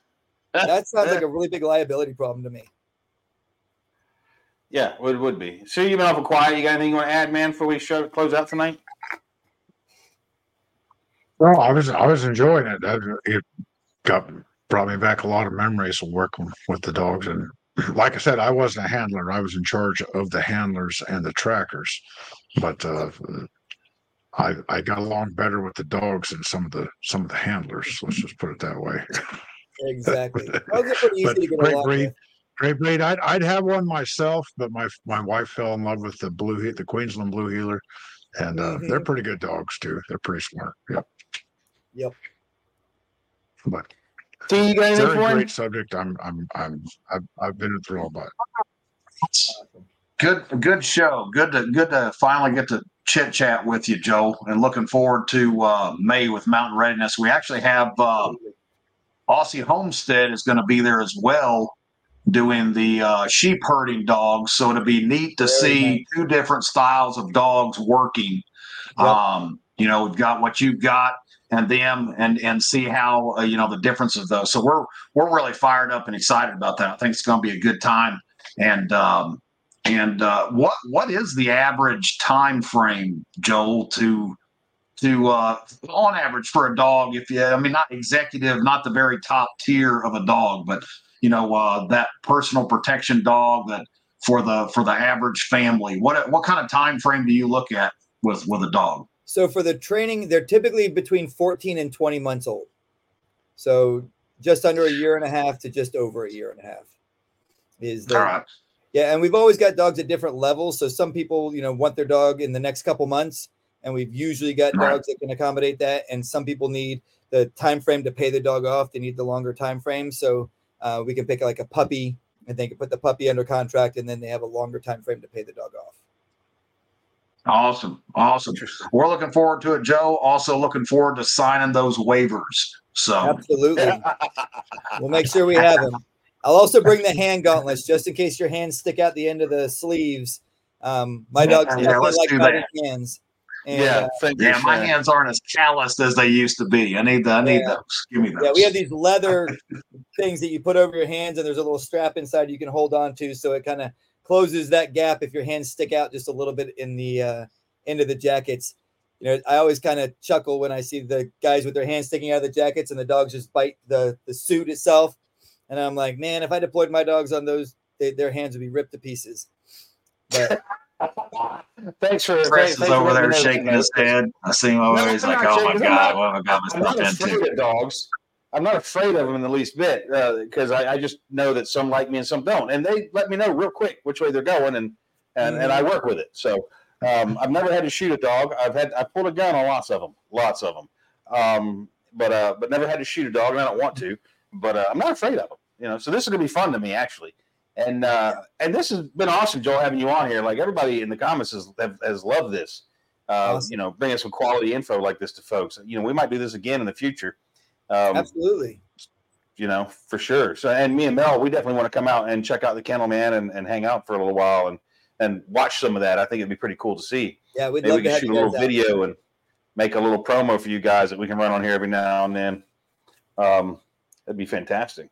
that sounds like a really big liability problem to me. Yeah, it would be. So you've been awful quiet. You got anything you want to add, man, before we show close out tonight? Well, I was I was enjoying it. It got brought me back a lot of memories of working with the dogs. And like I said, I wasn't a handler. I was in charge of the handlers and the trackers. But uh, I I got along better with the dogs than some of the some of the handlers. Let's just put it that way. Exactly. Dogs are pretty easy But great breed. Great breed. I'd I'd have one myself, but my my wife fell in love with the blue he- the Queensland blue heeler, and uh, they're Mhm. pretty good dogs too. They're pretty smart. Yep. Yep. But T, you got anything very for him? great subject. I'm I'm I'm I've, I've been enthralled by it. Good, good show. Good to good to finally get to chit chat with you, Joe. And looking forward to uh, May with Mountain Readiness. We actually have uh, Aussie Homestead is going to be there as well, doing the uh, sheep herding dogs. So it'll be neat to Very see two different styles of dogs working. Yep. Um, you know, we've got what you've got and them, and and see how uh, you know the difference of those. So we're we're really fired up and excited about that. I think it's going to be a good time. And um, and uh, what what is the average time frame, Joel, to to uh, on average for a dog? If you, I mean, not executive, not the very top tier of a dog, but you know uh, that personal protection dog that for the for the average family. What what kind of time frame do you look at with with a dog? So for the training, they're typically between 14 and 20 months old. So just under a year and a half to just over a year and a half is the All right. Yeah. And we've always got dogs at different levels. So some people, you know, want their dog in the next couple months, and we've usually got Right. dogs that can accommodate that. And some people need the time frame to pay the dog off. They need the longer time frame. So uh, we can pick like a puppy, and they can put the puppy under contract, and then they have a longer time frame to pay the dog off. Awesome. Awesome. We're looking forward to it, Joe. Also looking forward to signing those waivers. So Absolutely. we'll make sure we have them. I'll also bring the hand gauntlets just in case your hands stick out the end of the sleeves. Um, my dogs Yeah, definitely let's like do fighting hands. And, yeah, uh, yeah, my Shan. hands aren't as calloused as they used to be. I need the I need Yeah. those. Give me those. yeah, we have these leather things that you put over your hands, and there's a little strap inside you can hold on to, so it kind of closes that gap if your hands stick out just a little bit in the uh, end of the jackets. You know, I always kind of chuckle when I see the guys with their hands sticking out of the jackets, and the dogs just bite the the suit itself. And I'm like, man, if I deployed my dogs on those, they, their hands would be ripped to pieces. But Thanks for Chris thanks- is thanks over there letting me know shaking his head. I see him over there. He's like, "Oh my shaking. I'm god, not- what have I got myself into?" dogs. I'm not afraid of them in the least bit because I, I just know that some like me and some don't, and they let me know real quick which way they're going, and and, and I work with it. So um, I've never had to shoot a dog. I've had I pulled a gun on lots of them, lots of them, um, but uh, but never had to shoot a dog, and I don't want to. But uh, I'm not afraid of them, you know. So this is gonna be fun to me actually, and uh, and this has been awesome, Joel, having you on here. Like everybody in the comments has has loved this. Uh, Awesome. You know, bringing some quality info like this to folks. You know, we might do this again in the future. Um, absolutely. you know, for sure. So, and me and Mel, we definitely want to come out and check out the Kennel Man and, and hang out for a little while and and watch some of that. I think it'd be pretty cool to see. Yeah, we'd Maybe love we can have shoot a little video and make a little promo for you guys that we can run on here every now and then. Um, that'd be fantastic.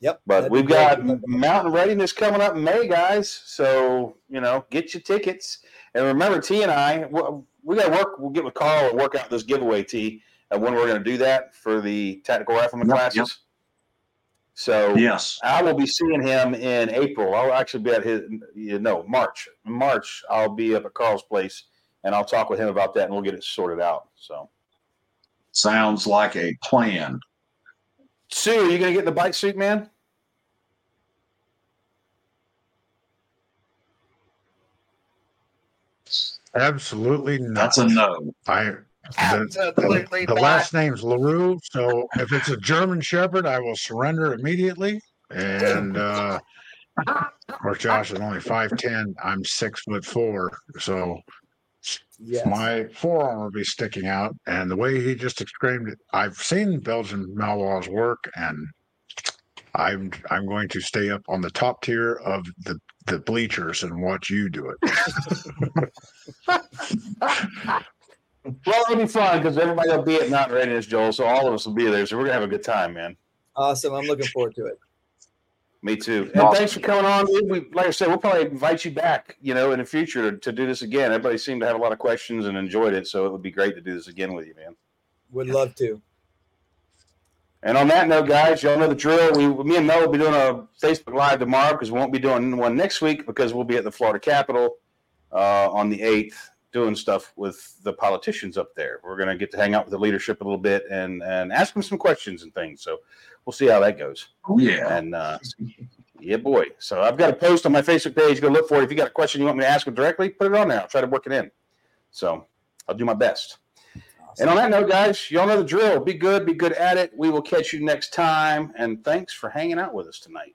Yep. But we've great. got Mountain Readiness coming up in May, guys. So you know, get your tickets. And remember, T and I, we- we got to work. We'll get with Karl and work out this giveaway, T, and when we're going to do that for the tactical rifleman Yep, classes. yep. So Yes. I will be seeing him in April. I'll actually be at his, you know, March. In March, I'll be up at Karl's place, and I'll talk with him about that, and we'll get it sorted out. So, Sounds like a plan. Sue, are you going to get the bite suit, man? Absolutely not. That's a no. I the, Absolutely the not. last name's Larue, so if it's a German Shepherd, I will surrender immediately. And uh, of course, Josh is only five ten. I'm six foot four, so Yes. my forearm will be sticking out. And the way he just exclaimed it, I've seen Belgian Malinois work, and I'm I'm going to stay up on the top tier of the the bleachers and watch you do it. Well, it'll be fun because everybody will be at Mountain Readiness, Joel. So all of us will be there. So we're gonna have a good time, man. Awesome. I'm looking forward to it. Me too. And Awesome. thanks for coming on. We, we, like I said, we'll probably invite you back, you know, in the future to, to do this again. Everybody seemed to have a lot of questions and enjoyed it, so it would be great to do this again with you, man. Would love to. And on that note, guys, y'all know the drill. We, me and Mel will be doing a Facebook Live tomorrow because we won't be doing one next week because we'll be at the Florida Capitol uh, on the eighth doing stuff with the politicians up there. We're going to get to hang out with the leadership a little bit and and ask them some questions and things. So we'll see how that goes. Oh, yeah. And uh, yeah, boy. So I've got a post on my Facebook page. Go look for it. If you got a question you want me to ask them directly, put it on there. I'll try to work it in. So I'll do my best. And on that note, guys, y'all know the drill. Be good, be good at it. We will catch you next time. And thanks for hanging out with us tonight.